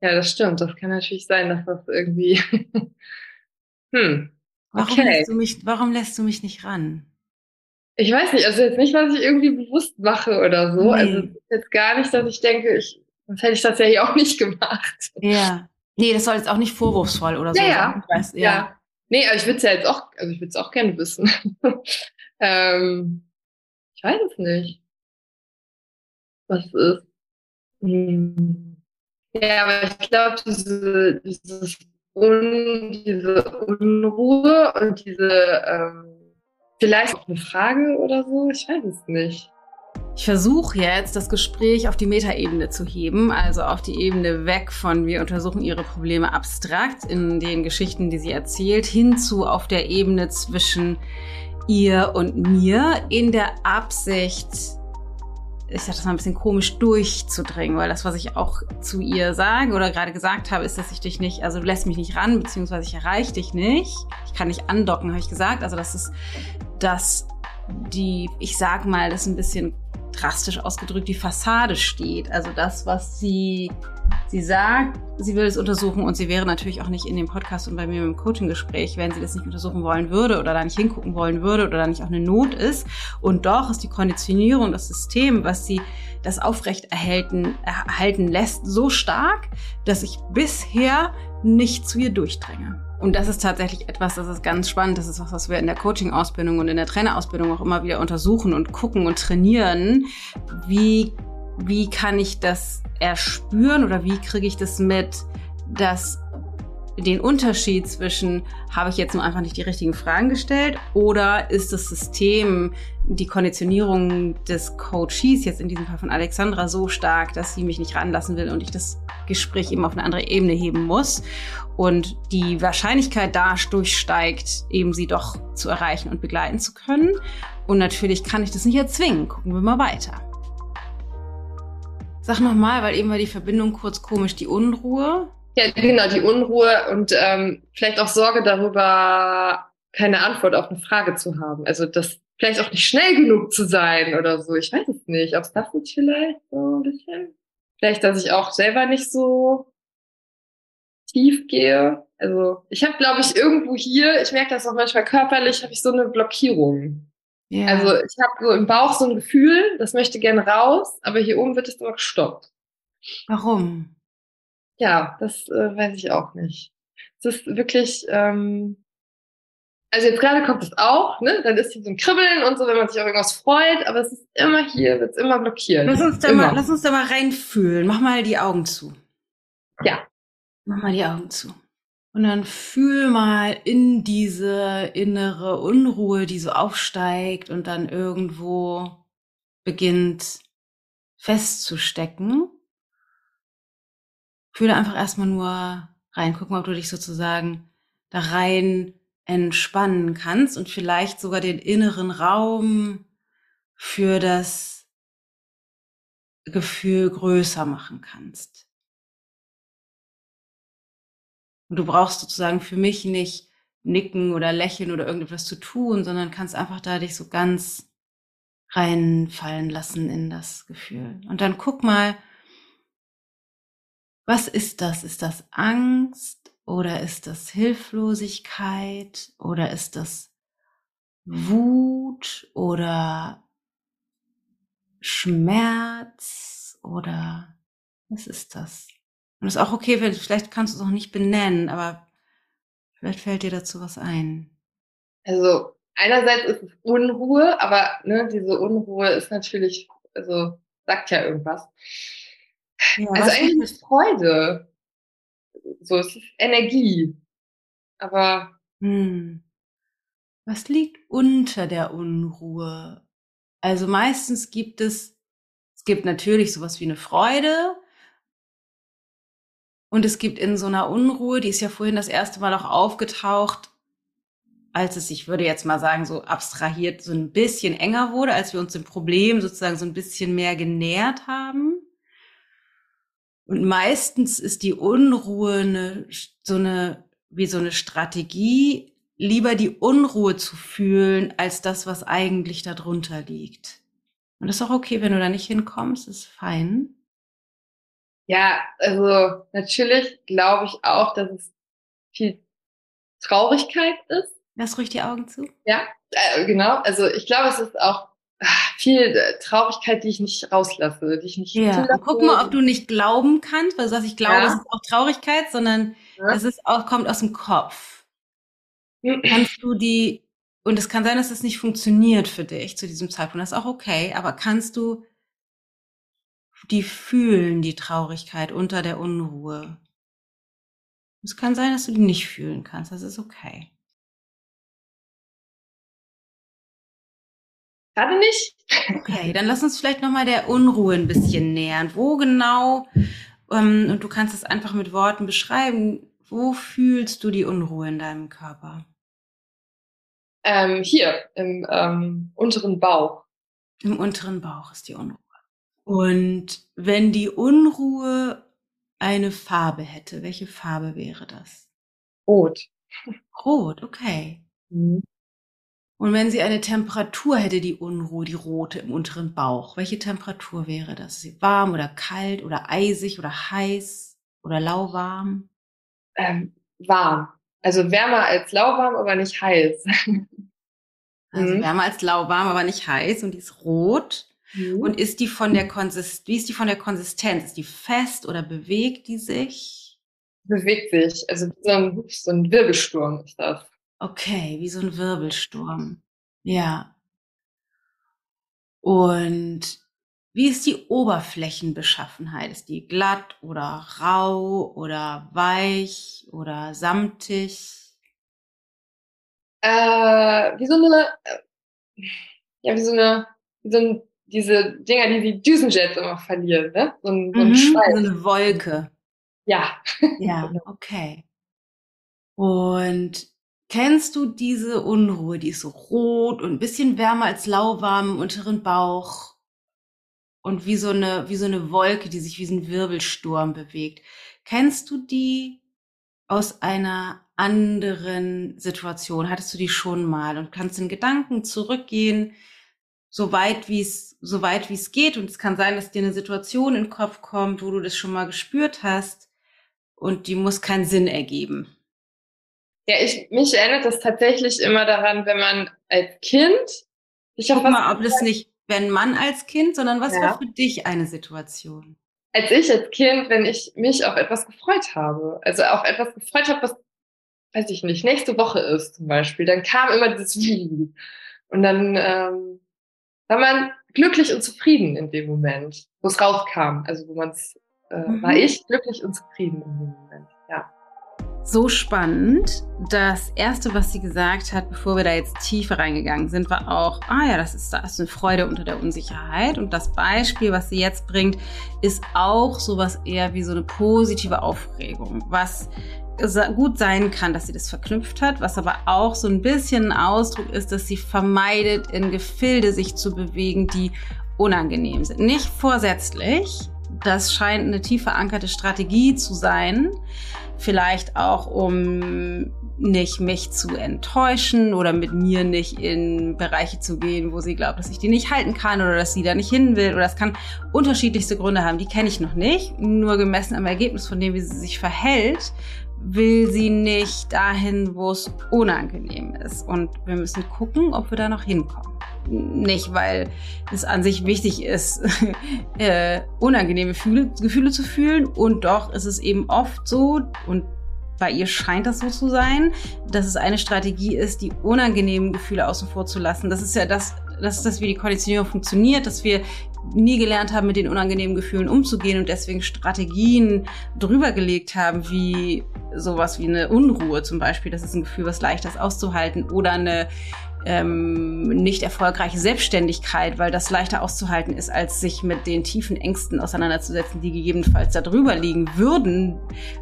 Ja, das stimmt. Das kann natürlich sein, dass das irgendwie. hm. Warum, okay. lässt du mich, warum lässt du mich nicht ran? Ich weiß nicht, also jetzt nicht, was ich irgendwie bewusst mache oder so. Nee. Also jetzt gar nicht, dass ich denke, ich, sonst hätte ich das ja hier auch nicht gemacht. Ja. Nee, das soll jetzt auch nicht vorwurfsvoll oder so ja, sein. Ja. Weiß, ja. ja. Nee, aber ich würde es ja jetzt auch, also ich würde es auch gerne wissen. ähm, ich weiß es nicht. Was ist. Hm. Ja, aber ich glaube, diese, dieses Un, diese Unruhe und diese, ähm, vielleicht auch eine Frage oder so, ich weiß es nicht. Ich versuche jetzt, das Gespräch auf die Metaebene zu heben, also auf die Ebene weg von wir untersuchen ihre Probleme abstrakt in den Geschichten, die sie erzählt, hinzu auf der Ebene zwischen ihr und mir in der Absicht, ich sage das mal ein bisschen komisch, durchzudringen, weil das, was ich auch zu ihr sage oder gerade gesagt habe, ist, dass ich dich nicht, also du lässt mich nicht ran, beziehungsweise ich erreiche dich nicht. Ich kann nicht andocken, habe ich gesagt. Also das ist das, die, ich sag mal, das ein bisschen drastisch ausgedrückt die Fassade steht. Also das, was sie, sie sagt, sie will es untersuchen und sie wäre natürlich auch nicht in dem Podcast und bei mir im Coaching-Gespräch, wenn sie das nicht untersuchen wollen würde oder da nicht hingucken wollen würde oder da nicht auch eine Not ist. Und doch ist die Konditionierung, das System, was sie das aufrecht erhalten, erhalten lässt, so stark, dass ich bisher nicht zu ihr durchdränge. Und das ist tatsächlich etwas, das ist ganz spannend. Das ist was, was wir in der Coaching-Ausbildung und in der Trainerausbildung auch immer wieder untersuchen und gucken und trainieren. Wie, wie kann ich das erspüren oder wie kriege ich das mit, dass den Unterschied zwischen, habe ich jetzt nur einfach nicht die richtigen Fragen gestellt oder ist das System, die Konditionierung des Coaches, jetzt in diesem Fall von Alexandra, so stark, dass sie mich nicht ranlassen will und ich das Gespräch eben auf eine andere Ebene heben muss und die Wahrscheinlichkeit da durchsteigt, eben sie doch zu erreichen und begleiten zu können. Und natürlich kann ich das nicht erzwingen. Gucken wir mal weiter. Sag nochmal, weil eben war die Verbindung kurz komisch, die Unruhe. Ja, genau, die Unruhe und ähm, vielleicht auch Sorge darüber, keine Antwort auf eine Frage zu haben. Also das vielleicht auch nicht schnell genug zu sein oder so. Ich weiß es nicht. Ob es das nicht vielleicht so ein bisschen? Vielleicht, dass ich auch selber nicht so tief gehe. Also ich habe, glaube ich, irgendwo hier, ich merke das auch manchmal körperlich, habe ich so eine Blockierung. Ja. Also ich habe so im Bauch so ein Gefühl, das möchte gerne raus, aber hier oben wird es immer gestoppt. Warum? Ja, das äh, weiß ich auch nicht. Es ist wirklich, ähm, also jetzt gerade kommt es auch, ne? Dann ist hier so ein Kribbeln und so, wenn man sich auf irgendwas freut, aber es ist immer hier, wird es immer blockiert. Lass uns, da immer. mal, lass uns da mal reinfühlen. Mach mal die Augen zu. Ja. Mach mal die Augen zu. Und dann fühl mal in diese innere Unruhe, die so aufsteigt und dann irgendwo beginnt festzustecken. Fühle einfach erstmal nur rein. Guck mal, ob du dich sozusagen da rein entspannen kannst und vielleicht sogar den inneren Raum für das Gefühl größer machen kannst. Und du brauchst sozusagen für mich nicht nicken oder lächeln oder irgendetwas zu tun, sondern kannst einfach da dich so ganz reinfallen lassen in das Gefühl. Und dann guck mal, was ist das? Ist das Angst oder ist das Hilflosigkeit oder ist das Wut oder Schmerz oder was ist das? Und ist auch okay, vielleicht kannst du es auch nicht benennen, aber vielleicht fällt dir dazu was ein. Also einerseits ist es Unruhe, aber ne, diese Unruhe ist natürlich, also sagt ja irgendwas. Ja, also eigentlich ist Freude. So, es ist Energie. Aber. Hm. Was liegt unter der Unruhe? Also meistens gibt es, es gibt natürlich sowas wie eine Freude, und es gibt in so einer Unruhe, die ist ja vorhin das erste Mal auch aufgetaucht, als es, ich würde jetzt mal sagen, so abstrahiert, so ein bisschen enger wurde, als wir uns dem Problem sozusagen so ein bisschen mehr genähert haben. Und meistens ist die Unruhe eine, so eine, wie so eine Strategie, lieber die Unruhe zu fühlen, als das, was eigentlich darunter liegt. Und das ist auch okay, wenn du da nicht hinkommst, ist fein. Ja, also natürlich glaube ich auch, dass es viel Traurigkeit ist. Lass ruhig die Augen zu. Ja, äh, genau. Also ich glaube, es ist auch ach, viel äh, Traurigkeit, die ich nicht rauslasse, die ich nicht ja. Zulasse. Guck mal, ob du nicht glauben kannst, weil du sagst, ich glaube, ja. es ist auch Traurigkeit, sondern ja. es ist auch, kommt aus dem Kopf. kannst du die, und es kann sein, dass es nicht funktioniert für dich zu diesem Zeitpunkt, das ist auch okay, aber kannst du die fühlen die Traurigkeit unter der Unruhe. Es kann sein, dass du die nicht fühlen kannst. Das ist okay. Gerade nicht. Okay, dann lass uns vielleicht nochmal der Unruhe ein bisschen nähern. Wo genau, ähm, und du kannst es einfach mit Worten beschreiben, wo fühlst du die Unruhe in deinem Körper? Ähm, hier, im ähm, unteren Bauch. Im unteren Bauch ist die Unruhe. Und wenn die Unruhe eine Farbe hätte, welche Farbe wäre das? Rot. Rot, okay. Mhm. Und wenn sie eine Temperatur hätte, die Unruhe, die rote im unteren Bauch, welche Temperatur wäre das? Ist sie warm oder kalt oder eisig oder heiß oder lauwarm? Ähm, warm. Also wärmer als lauwarm, aber nicht heiß. also mhm. wärmer als lauwarm, aber nicht heiß und die ist rot. Mhm. Und ist die von der Konsistenz, wie ist die von der Konsistenz? Ist die fest oder bewegt die sich? Bewegt sich. Also so ein, so ein Wirbelsturm ist das. Okay, wie so ein Wirbelsturm. Ja. Und wie ist die Oberflächenbeschaffenheit? Ist die glatt oder rau oder weich oder samtig? Äh, wie so eine, äh, ja, wie so eine, wie so ein diese Dinger, die die Düsenjets immer verlieren, ne? So ein, so ein mhm, Schweiß. So eine Wolke. Ja. Ja, okay. Und kennst du diese Unruhe, die ist so rot und ein bisschen wärmer als lauwarm im unteren Bauch und wie so eine, wie so eine Wolke, die sich wie so ein Wirbelsturm bewegt. Kennst du die aus einer anderen Situation? Hattest du die schon mal und kannst in Gedanken zurückgehen, so weit wie es so weit wie es geht und es kann sein, dass dir eine Situation in den Kopf kommt, wo du das schon mal gespürt hast und die muss keinen Sinn ergeben. Ja, ich mich erinnert das tatsächlich immer daran, wenn man als Kind Ich Guck mal, ob das nicht, wenn Mann als Kind, sondern was ja. war für dich eine Situation? Als ich als Kind, wenn ich mich auf etwas gefreut habe, also auf etwas gefreut habe, was, weiß ich nicht, nächste Woche ist zum Beispiel, dann kam immer dieses Wie. Und dann ähm, war man glücklich und zufrieden in dem Moment, wo es rauskam. Also wo man es, äh, mhm. war ich glücklich und zufrieden in dem Moment, ja so spannend. Das erste, was sie gesagt hat, bevor wir da jetzt tiefer reingegangen sind, war auch, ah ja, das ist, da ist eine Freude unter der Unsicherheit. Und das Beispiel, was sie jetzt bringt, ist auch sowas eher wie so eine positive Aufregung, was gut sein kann, dass sie das verknüpft hat, was aber auch so ein bisschen ein Ausdruck ist, dass sie vermeidet, in Gefilde sich zu bewegen, die unangenehm sind. Nicht vorsätzlich. Das scheint eine tief verankerte Strategie zu sein Vielleicht auch, um nicht mich zu enttäuschen oder mit mir nicht in Bereiche zu gehen, wo sie glaubt, dass ich die nicht halten kann oder dass sie da nicht hin will. Oder das kann unterschiedlichste Gründe haben. Die kenne ich noch nicht. Nur gemessen am Ergebnis von dem, wie sie sich verhält, will sie nicht dahin, wo es unangenehm ist. Und wir müssen gucken, ob wir da noch hinkommen. Nicht, weil es an sich wichtig ist, äh, unangenehme Gefühle, Gefühle zu fühlen. Und doch ist es eben oft so, und bei ihr scheint das so zu sein, dass es eine Strategie ist, die unangenehmen Gefühle außen vor zu lassen. Das ist ja das, das ist das, wie die Konditionierung funktioniert, dass wir nie gelernt haben, mit den unangenehmen Gefühlen umzugehen und deswegen Strategien drüber gelegt haben, wie sowas wie eine Unruhe zum Beispiel. Das ist ein Gefühl, was leicht ist auszuhalten oder eine ähm, nicht erfolgreiche Selbstständigkeit, weil das leichter auszuhalten ist, als sich mit den tiefen Ängsten auseinanderzusetzen, die gegebenenfalls da drüber liegen würden,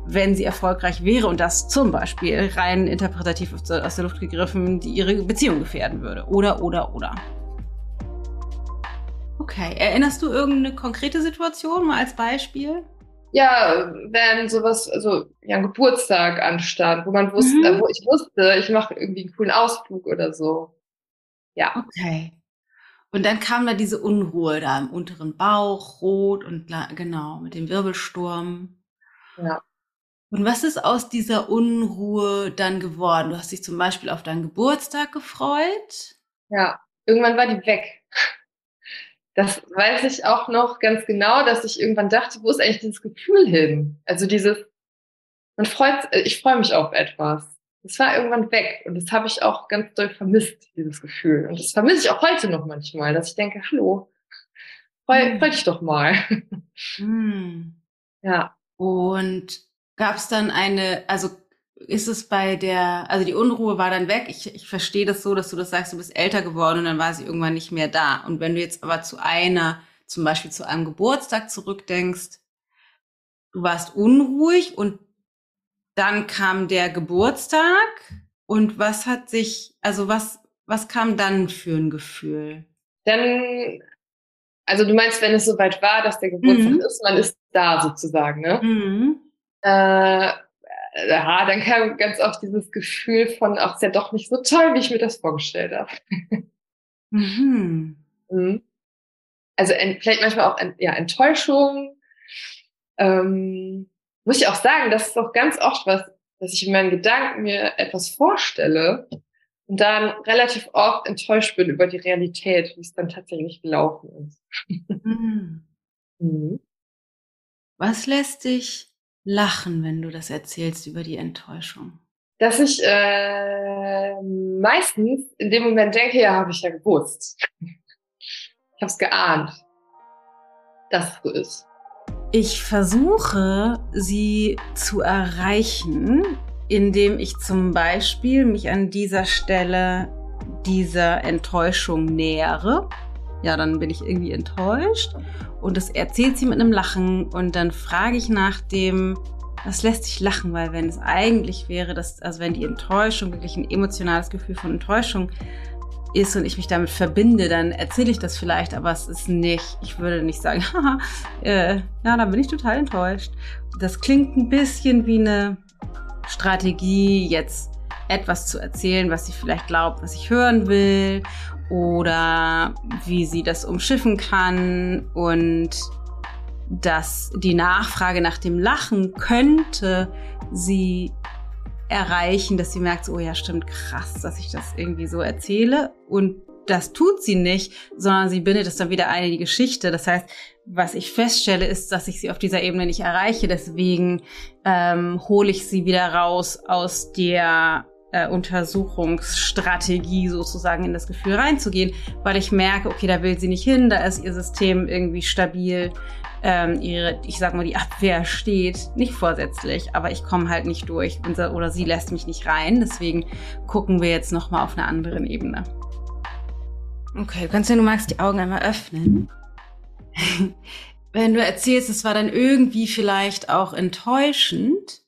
wenn sie erfolgreich wäre und das zum Beispiel rein interpretativ aus der Luft gegriffen, die ihre Beziehung gefährden würde. Oder, oder, oder. Okay, erinnerst du irgendeine konkrete Situation mal als Beispiel? Ja, wenn sowas, also ja, ein Geburtstag anstand, wo man wusste, mhm. wo ich wusste, ich mache irgendwie einen coolen Ausflug oder so. Ja. Okay. Und dann kam da diese Unruhe da im unteren Bauch, rot und genau, mit dem Wirbelsturm. Ja. Und was ist aus dieser Unruhe dann geworden? Du hast dich zum Beispiel auf deinen Geburtstag gefreut. Ja, irgendwann war die weg das weiß ich auch noch ganz genau, dass ich irgendwann dachte, wo ist eigentlich dieses Gefühl hin? Also dieses, man freut, ich freue mich auf etwas. Das war irgendwann weg und das habe ich auch ganz doll vermisst, dieses Gefühl. Und das vermisse ich auch heute noch manchmal, dass ich denke, hallo, freu, hm. freu dich doch mal. Hm. Ja. Und gab es dann eine, also ist es bei der, also die Unruhe war dann weg. Ich, ich verstehe das so, dass du das sagst, du bist älter geworden und dann war sie irgendwann nicht mehr da. Und wenn du jetzt aber zu einer, zum Beispiel zu einem Geburtstag zurückdenkst, du warst unruhig und dann kam der Geburtstag und was hat sich, also was, was kam dann für ein Gefühl? Dann, also du meinst, wenn es soweit war, dass der Geburtstag mhm. ist, man ist da sozusagen, ne? Mhm. Äh, ja, dann kam ganz oft dieses Gefühl von, ach, ist ja doch nicht so toll, wie ich mir das vorgestellt habe. Mhm. mhm. Also vielleicht manchmal auch ja, Enttäuschung. Ähm, muss ich auch sagen, das ist auch ganz oft was, dass ich in meinen Gedanken mir etwas vorstelle und dann relativ oft enttäuscht bin über die Realität, wie es dann tatsächlich gelaufen ist. Mhm. Mhm. Was lässt dich lachen, wenn du das erzählst über die Enttäuschung? Dass ich äh, meistens in dem Moment denke, ja, habe ich ja gewusst. Ich habe es geahnt, dass es so ist. Ich versuche, sie zu erreichen, indem ich zum Beispiel mich an dieser Stelle dieser Enttäuschung nähere ja, dann bin ich irgendwie enttäuscht. Und das erzählt sie mit einem Lachen und dann frage ich nach dem, was lässt sich lachen, weil wenn es eigentlich wäre, dass, also wenn die Enttäuschung wirklich ein emotionales Gefühl von Enttäuschung ist und ich mich damit verbinde, dann erzähle ich das vielleicht, aber es ist nicht, ich würde nicht sagen, haha, äh, ja, dann bin ich total enttäuscht. Das klingt ein bisschen wie eine Strategie, jetzt etwas zu erzählen, was sie vielleicht glaubt, was ich hören will oder wie sie das umschiffen kann und dass die Nachfrage nach dem Lachen könnte sie erreichen, dass sie merkt, oh ja, stimmt, krass, dass ich das irgendwie so erzähle. Und das tut sie nicht, sondern sie bindet es dann wieder ein in die Geschichte. Das heißt, was ich feststelle, ist, dass ich sie auf dieser Ebene nicht erreiche. Deswegen ähm, hole ich sie wieder raus aus der äh, Untersuchungsstrategie sozusagen in das Gefühl reinzugehen, weil ich merke, okay, da will sie nicht hin, da ist ihr System irgendwie stabil, ähm, ihre, ich sag mal, die Abwehr steht, nicht vorsätzlich, aber ich komme halt nicht durch oder sie lässt mich nicht rein. Deswegen gucken wir jetzt noch mal auf einer anderen Ebene. Okay, kannst du, du magst die Augen einmal öffnen. Wenn du erzählst, es war dann irgendwie vielleicht auch enttäuschend,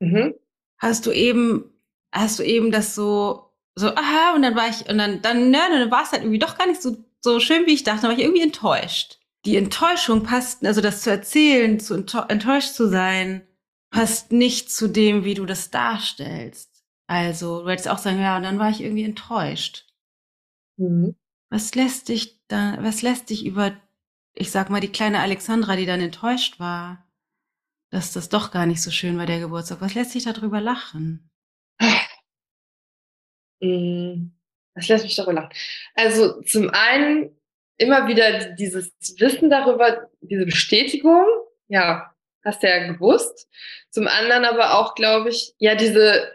mhm. hast du eben hast du eben das so, so, aha, und dann war ich, und dann, dann, ne, dann war es halt irgendwie doch gar nicht so, so schön, wie ich dachte, dann war ich irgendwie enttäuscht. Die Enttäuschung passt, also das zu erzählen, zu enttäuscht zu sein, passt nicht zu dem, wie du das darstellst. Also, du hättest auch sagen, ja, und dann war ich irgendwie enttäuscht. Mhm. Was lässt dich da, was lässt dich über, ich sag mal, die kleine Alexandra, die dann enttäuscht war, dass das doch gar nicht so schön war, der Geburtstag, was lässt dich darüber lachen? Mm, das lässt mich darüber lachen. Also zum einen immer wieder dieses Wissen darüber, diese Bestätigung, ja, hast du ja gewusst. Zum anderen aber auch, glaube ich, ja, diese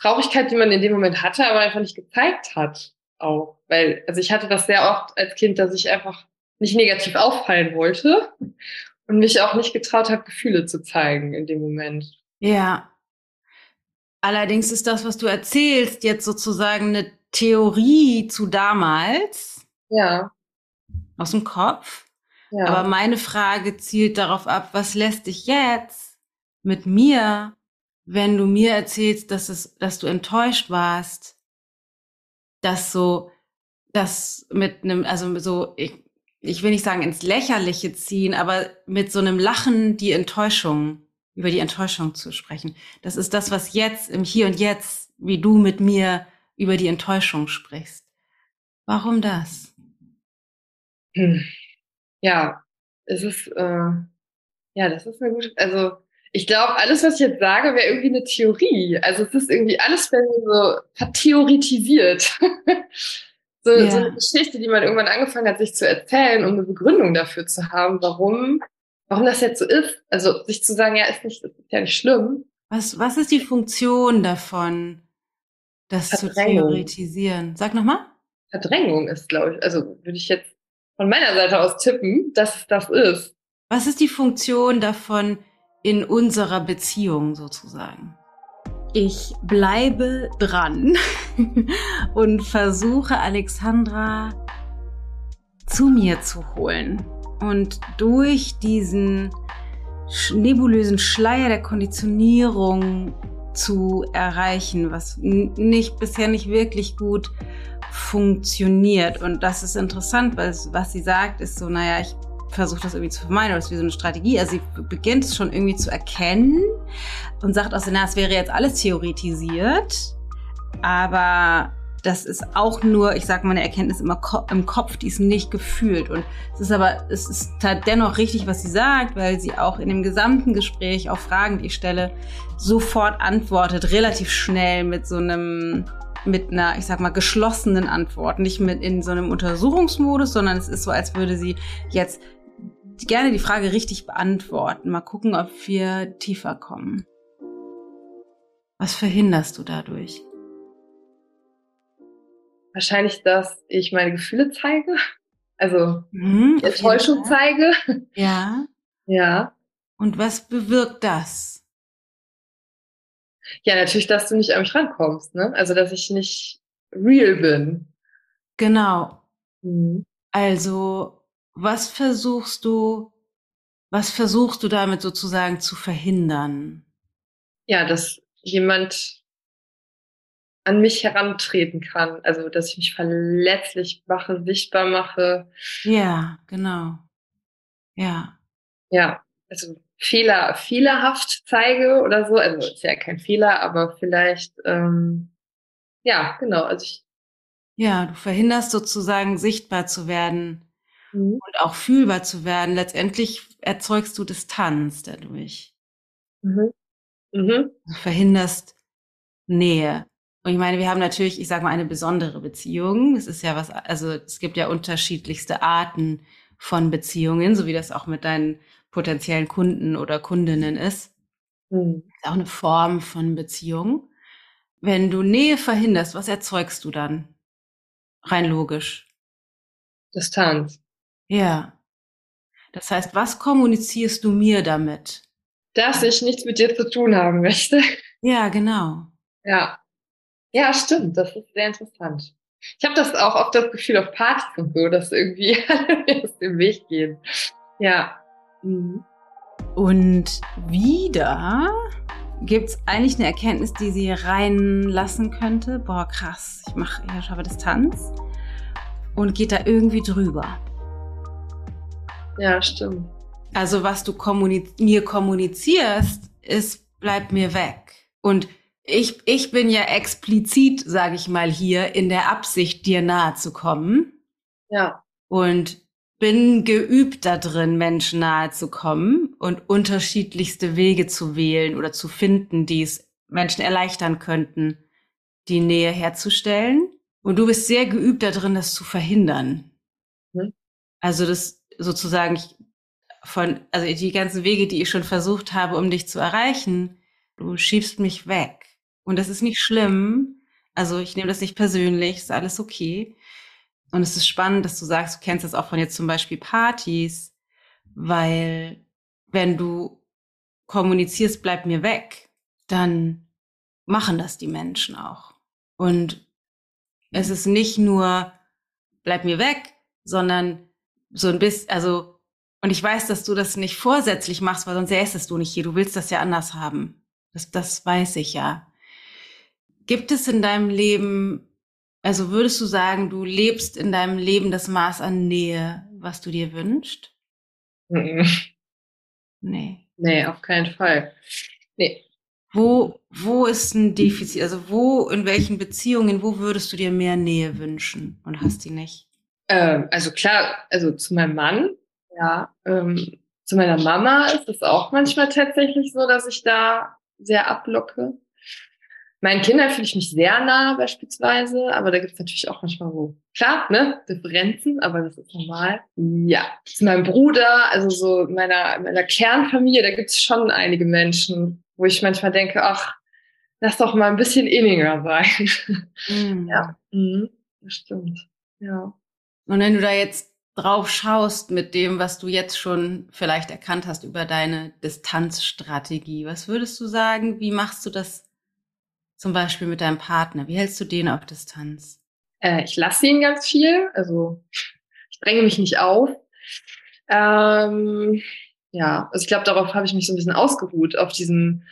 Traurigkeit, die man in dem Moment hatte, aber einfach nicht gezeigt hat. Auch. Weil, also ich hatte das sehr oft als Kind, dass ich einfach nicht negativ auffallen wollte und mich auch nicht getraut habe, Gefühle zu zeigen in dem Moment. Ja, Allerdings ist das, was du erzählst, jetzt sozusagen eine Theorie zu damals. Ja. Aus dem Kopf. Ja. Aber meine Frage zielt darauf ab, was lässt dich jetzt mit mir, wenn du mir erzählst, dass es, dass du enttäuscht warst, dass so, das mit einem, also so, ich, ich will nicht sagen ins Lächerliche ziehen, aber mit so einem Lachen die Enttäuschung über die Enttäuschung zu sprechen. Das ist das, was jetzt im Hier und Jetzt, wie du mit mir über die Enttäuschung sprichst. Warum das? Hm. Ja, es ist, äh, ja, das ist eine gute, also ich glaube, alles, was ich jetzt sage, wäre irgendwie eine Theorie. Also es ist irgendwie alles bei mir so vertheoretisiert. so, ja. so eine Geschichte, die man irgendwann angefangen hat, sich zu erzählen, um eine Begründung dafür zu haben, warum warum das jetzt so ist. Also sich zu sagen, ja, ist nicht, ist ja nicht schlimm. Was, was ist die Funktion davon, das zu theoretisieren? Sag nochmal. Verdrängung ist, glaube ich, also würde ich jetzt von meiner Seite aus tippen, dass es das ist. Was ist die Funktion davon in unserer Beziehung sozusagen? Ich bleibe dran und versuche Alexandra zu mir zu holen. Und durch diesen nebulösen Schleier der Konditionierung zu erreichen, was nicht bisher nicht wirklich gut funktioniert. Und das ist interessant, weil was sie sagt, ist so, naja, ich versuche das irgendwie zu vermeiden, oder es ist wie so eine Strategie. Also sie beginnt es schon irgendwie zu erkennen und sagt auch so, na, es wäre jetzt alles theoretisiert, aber das ist auch nur, ich sage mal, eine Erkenntnis immer im Kopf, die ist nicht gefühlt. Und es ist aber, es ist dennoch richtig, was sie sagt, weil sie auch in dem gesamten Gespräch auf Fragen, die ich stelle, sofort antwortet, relativ schnell mit so einem, mit einer, ich sag mal, geschlossenen Antwort. Nicht mit in so einem Untersuchungsmodus, sondern es ist so, als würde sie jetzt gerne die Frage richtig beantworten. Mal gucken, ob wir tiefer kommen. Was verhinderst du dadurch? Wahrscheinlich, dass ich meine Gefühle zeige. Also mhm, Enttäuschung zeige. Ja. Ja. Und was bewirkt das? Ja, natürlich, dass du nicht an mich rankommst, ne? Also, dass ich nicht real bin. Genau. Mhm. Also, was versuchst du, was versuchst du damit sozusagen zu verhindern? Ja, dass jemand an mich herantreten kann. Also, dass ich mich verletzlich mache, sichtbar mache. Ja, genau. Ja. Ja, also Fehler, fehlerhaft zeige oder so. Also ist ja kein Fehler, aber vielleicht, ähm, ja, genau. Also ich, ja, du verhinderst sozusagen sichtbar zu werden mhm. und auch fühlbar zu werden. Letztendlich erzeugst du Distanz dadurch. Mhm. Mhm. Du verhinderst Nähe. Und ich meine, wir haben natürlich, ich sage mal, eine besondere Beziehung. Es ist ja was, also es gibt ja unterschiedlichste Arten von Beziehungen, so wie das auch mit deinen potenziellen Kunden oder Kundinnen ist. Mhm. Ist auch eine Form von Beziehung. Wenn du Nähe verhinderst, was erzeugst du dann? Rein logisch. Distanz. Ja. Das heißt, was kommunizierst du mir damit? Dass ich nichts mit dir zu tun haben möchte. Ja, genau. Ja. Ja, stimmt. Das ist sehr interessant. Ich habe das auch oft das Gefühl auf Partys und so, dass irgendwie alle aus dem Weg gehen. Ja. Mhm. Und wieder gibt es eigentlich eine Erkenntnis, die sie reinlassen könnte. Boah, krass, ich mache, ich schaffe Distanz und geht da irgendwie drüber. Ja, stimmt. Also was du kommuniz mir kommunizierst, ist, bleib mir weg. Und ich, ich bin ja explizit, sage ich mal hier, in der Absicht, dir nahe zu kommen. Ja. Und bin geübt da drin, Menschen nahe zu kommen und unterschiedlichste Wege zu wählen oder zu finden, die es Menschen erleichtern könnten, die Nähe herzustellen. Und du bist sehr geübt da drin, das zu verhindern. Mhm. Also das sozusagen von, also die ganzen Wege, die ich schon versucht habe, um dich zu erreichen, du schiebst mich weg. Und das ist nicht schlimm. Also ich nehme das nicht persönlich, ist alles okay. Und es ist spannend, dass du sagst, du kennst das auch von jetzt zum Beispiel Partys, weil wenn du kommunizierst, bleib mir weg, dann machen das die Menschen auch. Und es ist nicht nur, bleib mir weg, sondern so ein bisschen, also, und ich weiß, dass du das nicht vorsätzlich machst, weil sonst säßest du nicht hier. Du willst das ja anders haben. Das, das weiß ich ja. Gibt es in deinem Leben, also würdest du sagen, du lebst in deinem Leben das Maß an Nähe, was du dir wünschst? Nee. Nee, auf keinen Fall. Nee. Wo, wo ist ein Defizit? Also wo, in welchen Beziehungen, wo würdest du dir mehr Nähe wünschen und hast die nicht? Ähm, also klar, also zu meinem Mann, ja. Ähm, zu meiner Mama ist es auch manchmal tatsächlich so, dass ich da sehr ablocke. Meinen Kindern fühle ich mich sehr nah beispielsweise, aber da gibt es natürlich auch manchmal wo, klar, ne, Differenzen, aber das ist normal. Ja, zu meinem Bruder, also so meiner, meiner Kernfamilie, da gibt es schon einige Menschen, wo ich manchmal denke, ach, lass doch mal ein bisschen inniger sein. Mhm. Ja, mhm. das stimmt. Ja. Und wenn du da jetzt drauf schaust mit dem, was du jetzt schon vielleicht erkannt hast über deine Distanzstrategie, was würdest du sagen, wie machst du das zum Beispiel mit deinem Partner? Wie hältst du den auf Distanz? Äh, ich lasse ihn ganz viel. Also ich dränge mich nicht auf. Ähm, ja, also ich glaube, darauf habe ich mich so ein bisschen ausgeruht, auf diesem,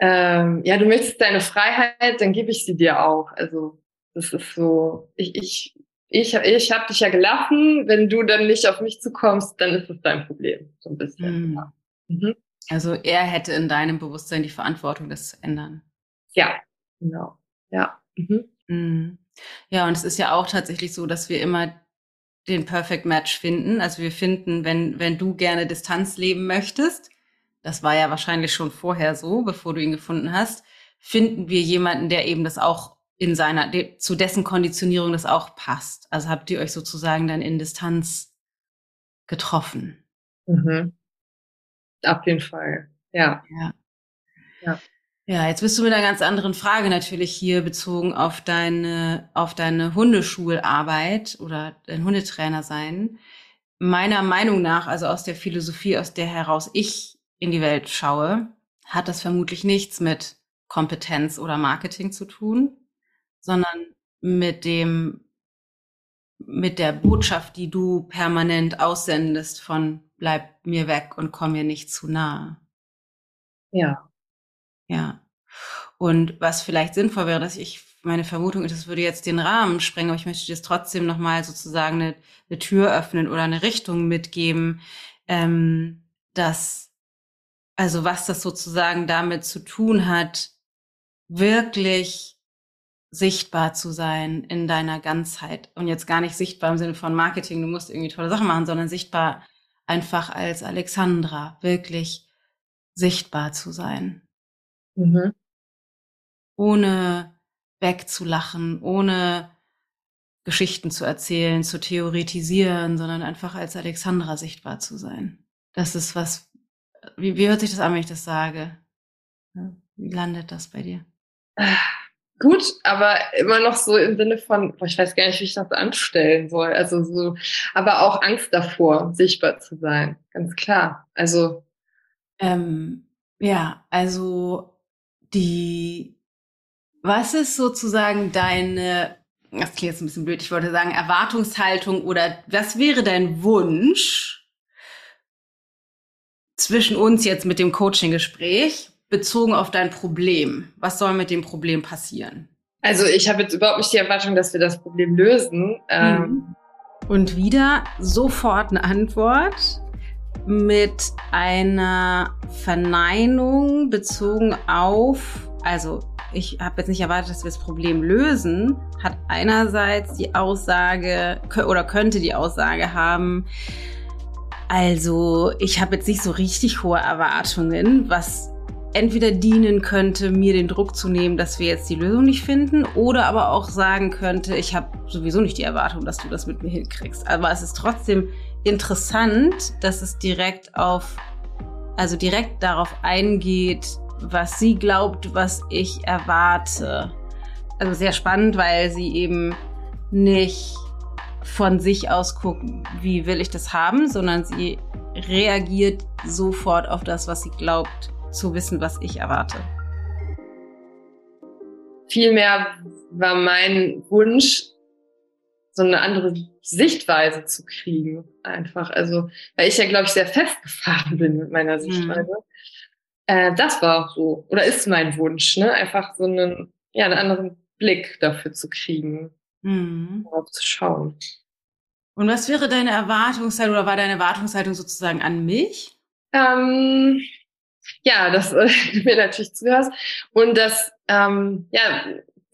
ähm, ja, du möchtest deine Freiheit, dann gebe ich sie dir auch. Also das ist so, ich, ich, ich, ich habe dich ja gelassen, wenn du dann nicht auf mich zukommst, dann ist es dein Problem, so ein bisschen. Mhm. Mhm. Also er hätte in deinem Bewusstsein die Verantwortung, das zu ändern. Ja, genau. Ja. Mhm. Mhm. Ja, und es ist ja auch tatsächlich so, dass wir immer den Perfect Match finden. Also wir finden, wenn, wenn du gerne Distanz leben möchtest, das war ja wahrscheinlich schon vorher so, bevor du ihn gefunden hast, finden wir jemanden, der eben das auch in seiner, zu dessen Konditionierung das auch passt. Also habt ihr euch sozusagen dann in Distanz getroffen. Mhm. Auf jeden Fall, ja. Ja. ja. Ja, jetzt bist du mit einer ganz anderen Frage natürlich hier bezogen auf deine, auf deine Hundeschularbeit oder dein Hundetrainer sein. Meiner Meinung nach, also aus der Philosophie, aus der heraus ich in die Welt schaue, hat das vermutlich nichts mit Kompetenz oder Marketing zu tun, sondern mit dem, mit der Botschaft, die du permanent aussendest von bleib mir weg und komm mir nicht zu nahe. Ja, ja. Und was vielleicht sinnvoll wäre, dass ich, meine Vermutung ist, das würde jetzt den Rahmen sprengen, aber ich möchte jetzt trotzdem nochmal sozusagen eine, eine Tür öffnen oder eine Richtung mitgeben, ähm, dass, also was das sozusagen damit zu tun hat, wirklich sichtbar zu sein in deiner Ganzheit. Und jetzt gar nicht sichtbar im Sinne von Marketing, du musst irgendwie tolle Sachen machen, sondern sichtbar einfach als Alexandra, wirklich sichtbar zu sein. Mhm. Ohne wegzulachen, ohne Geschichten zu erzählen, zu theoretisieren, sondern einfach als Alexandra sichtbar zu sein. Das ist was, wie, wie hört sich das an, wenn ich das sage? Wie landet das bei dir? Gut, aber immer noch so im Sinne von, boah, ich weiß gar nicht, wie ich das anstellen soll. Also so, aber auch Angst davor, sichtbar zu sein. Ganz klar. Also. Ähm, ja, also die, was ist sozusagen deine, das klingt jetzt ein bisschen blöd, ich wollte sagen, Erwartungshaltung oder was wäre dein Wunsch zwischen uns jetzt mit dem Coaching-Gespräch? bezogen auf dein Problem. Was soll mit dem Problem passieren? Also ich habe jetzt überhaupt nicht die Erwartung, dass wir das Problem lösen. Ähm, mhm. Und wieder sofort eine Antwort mit einer Verneinung bezogen auf, also ich habe jetzt nicht erwartet, dass wir das Problem lösen, hat einerseits die Aussage oder könnte die Aussage haben, also ich habe jetzt nicht so richtig hohe Erwartungen, was entweder dienen könnte, mir den Druck zu nehmen, dass wir jetzt die Lösung nicht finden, oder aber auch sagen könnte, ich habe sowieso nicht die Erwartung, dass du das mit mir hinkriegst. Aber es ist trotzdem interessant, dass es direkt auf, also direkt darauf eingeht, was sie glaubt, was ich erwarte. Also sehr spannend, weil sie eben nicht von sich aus guckt, wie will ich das haben, sondern sie reagiert sofort auf das, was sie glaubt, zu wissen, was ich erwarte. Vielmehr war mein Wunsch, so eine andere Sichtweise zu kriegen, einfach. Also, weil ich ja, glaube ich, sehr festgefahren bin mit meiner Sichtweise. Mhm. Äh, das war so, oder ist mein Wunsch, ne? Einfach so einen, ja, einen anderen Blick dafür zu kriegen, mhm. darauf zu schauen. Und was wäre deine Erwartungshaltung oder war deine Erwartungshaltung sozusagen an mich? Ähm, ja, dass äh, du mir natürlich zuhörst und das, ähm, ja,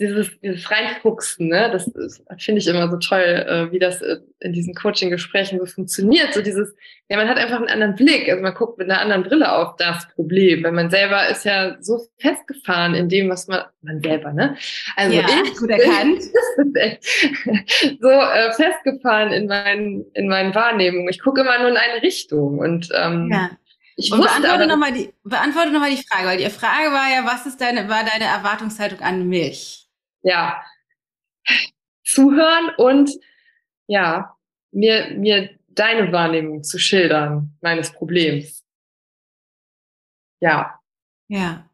dieses, dieses Reinfuchsen, ne, das, das finde ich immer so toll, äh, wie das äh, in diesen Coaching-Gesprächen so funktioniert. So dieses, ja, man hat einfach einen anderen Blick, also man guckt mit einer anderen Brille auf das Problem, weil man selber ist ja so festgefahren in dem, was man, man selber, ne? Also ja, ich gut erkannt. so äh, festgefahren in meinen, in meinen Wahrnehmungen. Ich gucke immer nur in eine Richtung und ähm, ja. Ich und beantworte nochmal die, beantworte noch mal die Frage, weil die Frage war ja, was ist deine, war deine Erwartungshaltung an mich? Ja. Zuhören und, ja, mir, mir deine Wahrnehmung zu schildern, meines Problems. Ja. Ja.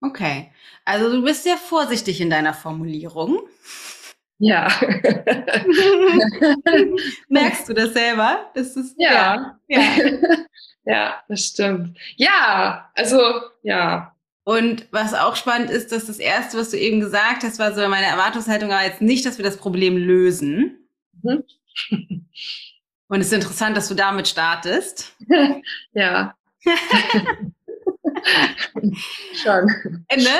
Okay. Also du bist sehr vorsichtig in deiner Formulierung. Ja. Merkst du das selber? Das ist, ja. ja. ja. Ja, das stimmt. Ja, also ja. Und was auch spannend ist, dass das erste, was du eben gesagt hast, war so meine Erwartungshaltung war jetzt nicht, dass wir das Problem lösen. Mhm. Und es ist interessant, dass du damit startest. ja. Schon. Ne?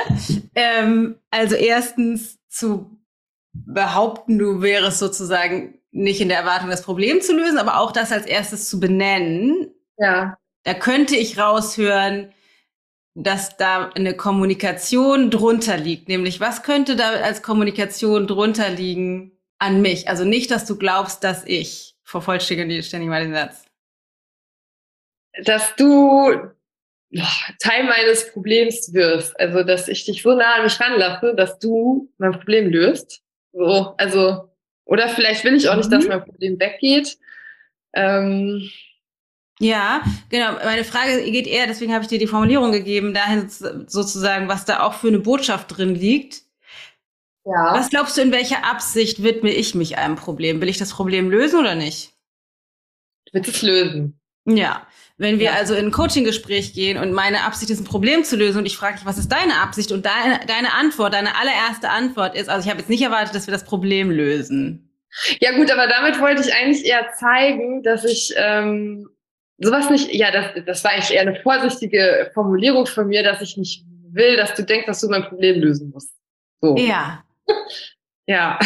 Ähm, also erstens zu behaupten, du wärst sozusagen nicht in der Erwartung, das Problem zu lösen, aber auch das als erstes zu benennen, ja. Da könnte ich raushören, dass da eine Kommunikation drunter liegt. Nämlich, was könnte da als Kommunikation drunter liegen an mich? Also nicht, dass du glaubst, dass ich, vervollständige ständig mal den Satz. Dass du Teil meines Problems wirst. Also, dass ich dich so nah an mich ranlasse, dass du mein Problem löst. So, also, oder vielleicht will ich auch nicht, dass mhm. mein Problem weggeht. Ähm, ja, genau. Meine Frage geht eher, deswegen habe ich dir die Formulierung gegeben, dahin sozusagen, was da auch für eine Botschaft drin liegt. Ja. Was glaubst du, in welcher Absicht widme ich mich einem Problem? Will ich das Problem lösen oder nicht? Du willst es lösen. Ja. Wenn wir ja. also in ein Coaching-Gespräch gehen und meine Absicht ist, ein Problem zu lösen und ich frage dich, was ist deine Absicht? Und deine, deine Antwort, deine allererste Antwort ist, also ich habe jetzt nicht erwartet, dass wir das Problem lösen. Ja gut, aber damit wollte ich eigentlich eher zeigen, dass ich ähm, sowas nicht, ja, das, das war eigentlich eher eine vorsichtige Formulierung von mir, dass ich nicht will, dass du denkst, dass du mein Problem lösen musst. So. Ja. ja.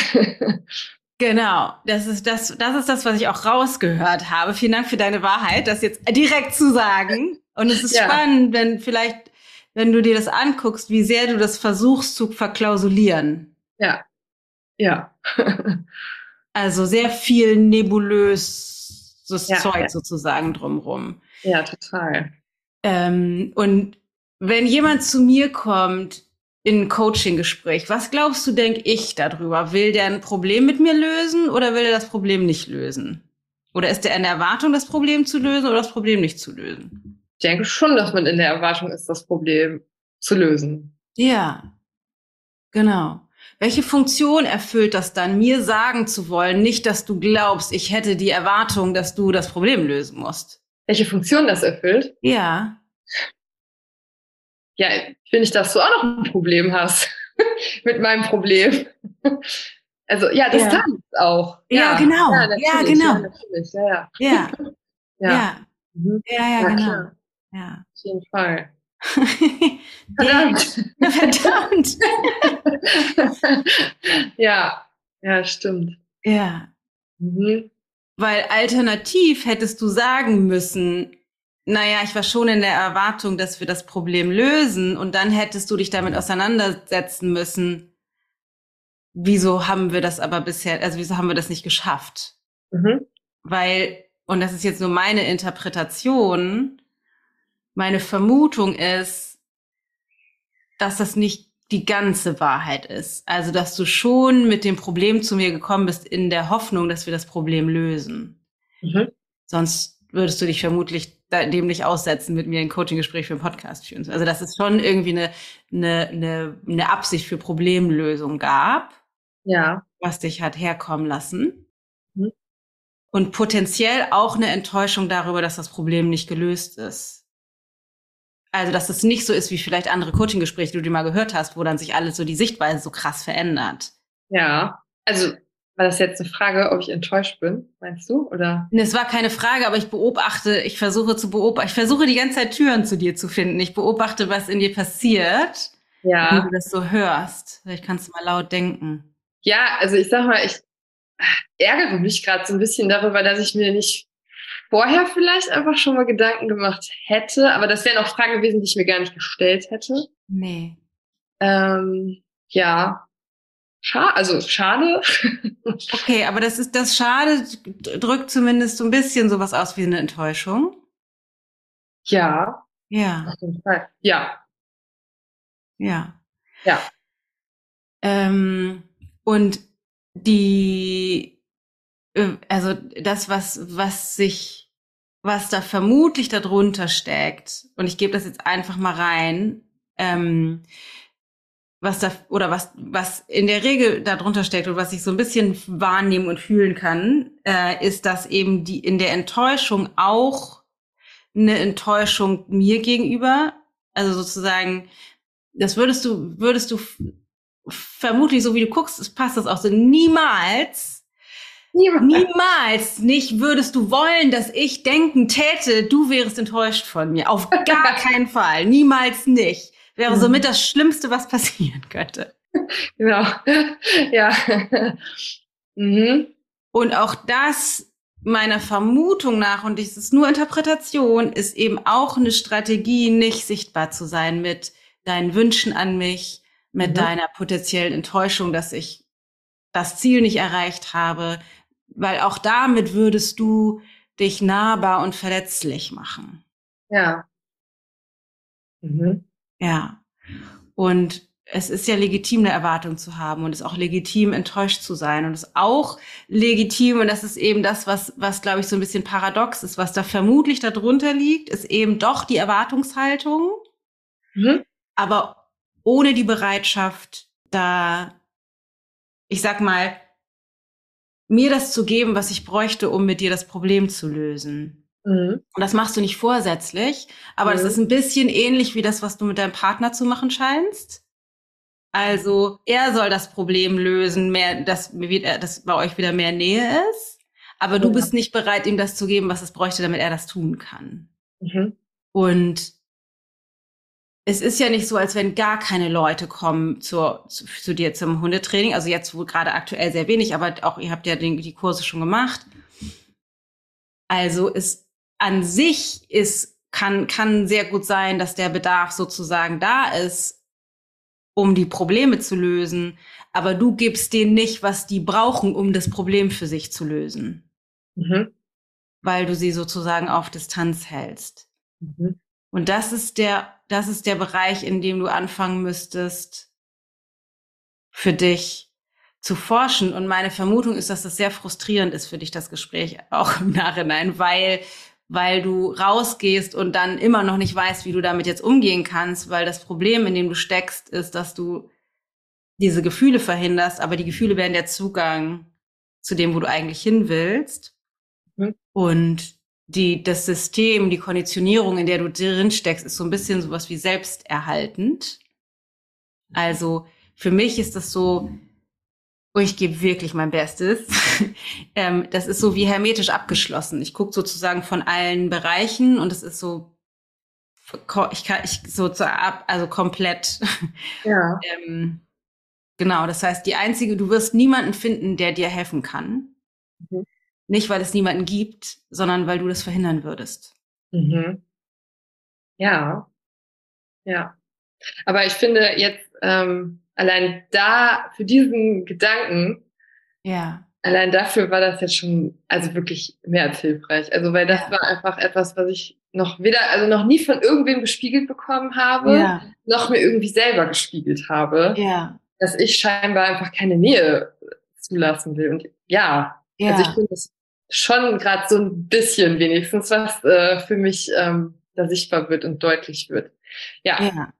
Genau, das ist das, das ist das, was ich auch rausgehört habe. Vielen Dank für deine Wahrheit, das jetzt direkt zu sagen. Und es ist ja. spannend, wenn vielleicht, wenn du dir das anguckst, wie sehr du das versuchst zu verklausulieren. Ja. Ja. also sehr viel nebulöses Ja, Zeug ja. sozusagen drumrum. ja, total. Ähm, und wenn jemand zu mir kommt in ein Coaching-Gespräch, was glaubst du, denke ich darüber? Will der ein Problem mit mir lösen oder will er das Problem nicht lösen? Oder ist der in der Erwartung, das Problem zu lösen oder das Problem nicht zu lösen? Ich denke schon, dass man in der Erwartung ist, das Problem zu lösen. Ja, genau. Welche Funktion erfüllt das dann, mir sagen zu wollen, nicht, dass du glaubst, ich hätte die Erwartung, dass du das Problem lösen musst? Welche Funktion das erfüllt? Ja, Ja, finde ich, dass du auch noch ein Problem hast mit meinem Problem. Also ja, auch. Ja, genau. Ja, Ja, natürlich. genau. Ja, natürlich. Ja, ja. ja, ja, Ja, ja, Mhm. ja, ja, Ja, genau. klar. Ja. auf jeden Fall. Verdammt. Verdammt. Verdammt. ja, ja, stimmt. Ja. Mhm. Weil alternativ hättest du sagen müssen, naja, ich war schon in der Erwartung, dass wir das Problem lösen und dann hättest du dich damit auseinandersetzen müssen. Wieso haben wir das aber bisher, also wieso haben wir das nicht geschafft? Mhm. Weil, und das ist jetzt nur meine Interpretation, meine Vermutung ist, dass das nicht die ganze Wahrheit ist. Also, dass du schon mit dem Problem zu mir gekommen bist in der Hoffnung, dass wir das Problem lösen. Mhm. Sonst würdest du dich vermutlich dem nicht aussetzen, mit mir ein Coaching-Gespräch für einen Podcast führen. Also, dass es schon irgendwie eine, eine, eine, eine Absicht für Problemlösung gab Ja. was dich hat herkommen lassen. Mhm. Und potenziell auch eine Enttäuschung darüber, dass das Problem nicht gelöst ist. Also, dass es nicht so ist wie vielleicht andere Coaching-Gespräche, die du mal gehört hast, wo dann sich alles so die Sichtweise so krass verändert. Ja. Also, war das jetzt eine Frage, ob ich enttäuscht bin, meinst du? Oder? Und es war keine Frage, aber ich beobachte, ich versuche zu beobachten, ich versuche die ganze Zeit Türen zu dir zu finden. Ich beobachte, was in dir passiert, wenn Ja. du das so hörst. Vielleicht kannst du mal laut denken. Ja, also ich sag mal, ich ärgere mich gerade so ein bisschen darüber, dass ich mir nicht vorher vielleicht einfach schon mal Gedanken gemacht hätte. Aber das wären auch Fragen gewesen, die ich mir gar nicht gestellt hätte. Nee. Ähm, ja. Schade, also schade. Okay, aber das ist das Schade, drückt zumindest so ein bisschen sowas aus wie eine Enttäuschung. ja, Ja, auf jeden Fall. Ja, ja. Ja. Ähm, und die, also das, was, was sich, was da vermutlich darunter steckt, und ich gebe das jetzt einfach mal rein, ähm, was da, oder was, was in der Regel darunter steckt und was ich so ein bisschen wahrnehmen und fühlen kann, äh, ist, dass eben die in der Enttäuschung auch eine Enttäuschung mir gegenüber, also sozusagen, das würdest du, würdest du vermutlich, so wie du guckst, passt das auch so, niemals, niemals nicht würdest du wollen, dass ich denken täte, du wärst enttäuscht von mir. Auf gar keinen Fall. Niemals nicht. Wäre Mhm. somit das Schlimmste, was passieren könnte. Genau. Ja. mhm. Und auch das meiner Vermutung nach, und das ist nur Interpretation, ist eben auch eine Strategie, nicht sichtbar zu sein mit deinen Wünschen an mich, mit Mhm. deiner potenziellen Enttäuschung, dass ich das Ziel nicht erreicht habe, weil auch damit würdest du dich nahbar und verletzlich machen. Ja. Mhm. Ja. Und es ist ja legitim, eine Erwartung zu haben und es ist auch legitim, enttäuscht zu sein. Und es ist auch legitim, und das ist eben das, was, was glaube ich, so ein bisschen paradox ist, was da vermutlich darunter liegt, ist eben doch die Erwartungshaltung, Mhm. aber ohne die Bereitschaft, da, ich sag mal, mir das zu geben, was ich bräuchte, um mit dir das Problem zu lösen. Mhm. Und das machst du nicht vorsätzlich, aber das Mhm. ist ein bisschen ähnlich wie das, was du mit deinem Partner zu machen scheinst. Also er soll das Problem lösen, mehr, dass, dass bei euch wieder mehr Nähe ist, aber du Ja. bist nicht bereit, ihm das zu geben, was es bräuchte, damit er das tun kann. Mhm. Und es ist ja nicht so, als wenn gar keine Leute kommen zur, zu, zu dir zum Hundetraining. Also jetzt wohl gerade aktuell sehr wenig, aber auch ihr habt ja den, die Kurse schon gemacht. Also es an sich ist, kann, kann sehr gut sein, dass der Bedarf sozusagen da ist um die Probleme zu lösen, aber du gibst denen nicht, was die brauchen, um das Problem für sich zu lösen. Mhm. Weil du sie sozusagen auf Distanz hältst. Mhm. Und das ist der, das ist der Bereich, in dem du anfangen müsstest, für dich zu forschen. Und meine Vermutung ist, dass das sehr frustrierend ist für dich, das Gespräch, auch im Nachhinein, weil, weil du rausgehst und dann immer noch nicht weißt, wie du damit jetzt umgehen kannst, weil das Problem, in dem du steckst, ist, dass du diese Gefühle verhinderst, aber die Gefühle werden der Zugang zu dem, wo du eigentlich hin willst. Mhm. Und die, das System, die Konditionierung, in der du drin steckst, ist so ein bisschen sowas wie selbsterhaltend. Also für mich ist das so, oh, ich gebe wirklich mein Bestes. ähm, das ist so wie hermetisch abgeschlossen. Ich gucke sozusagen von allen Bereichen und es ist so, ich kann, ich so zu ab, also komplett. Ja. ähm, genau. Das heißt, die einzige, du wirst niemanden finden, der dir helfen kann. Mhm. Nicht, weil es niemanden gibt, sondern weil du das verhindern würdest. Mhm. Ja. Ja. Aber ich finde jetzt, ähm, allein da, für diesen Gedanken, ja. allein dafür war das jetzt schon, also wirklich mehr als hilfreich. Also, weil das ja. war einfach etwas, was ich noch weder, also noch nie von irgendwem gespiegelt bekommen habe, ja. noch mir irgendwie selber gespiegelt habe. Ja. Dass ich scheinbar einfach keine Nähe zulassen will. Und ja, ja. also ich finde das schon gerade so ein bisschen wenigstens, was äh, für mich ähm, da sichtbar wird und deutlich wird. Ja. ja.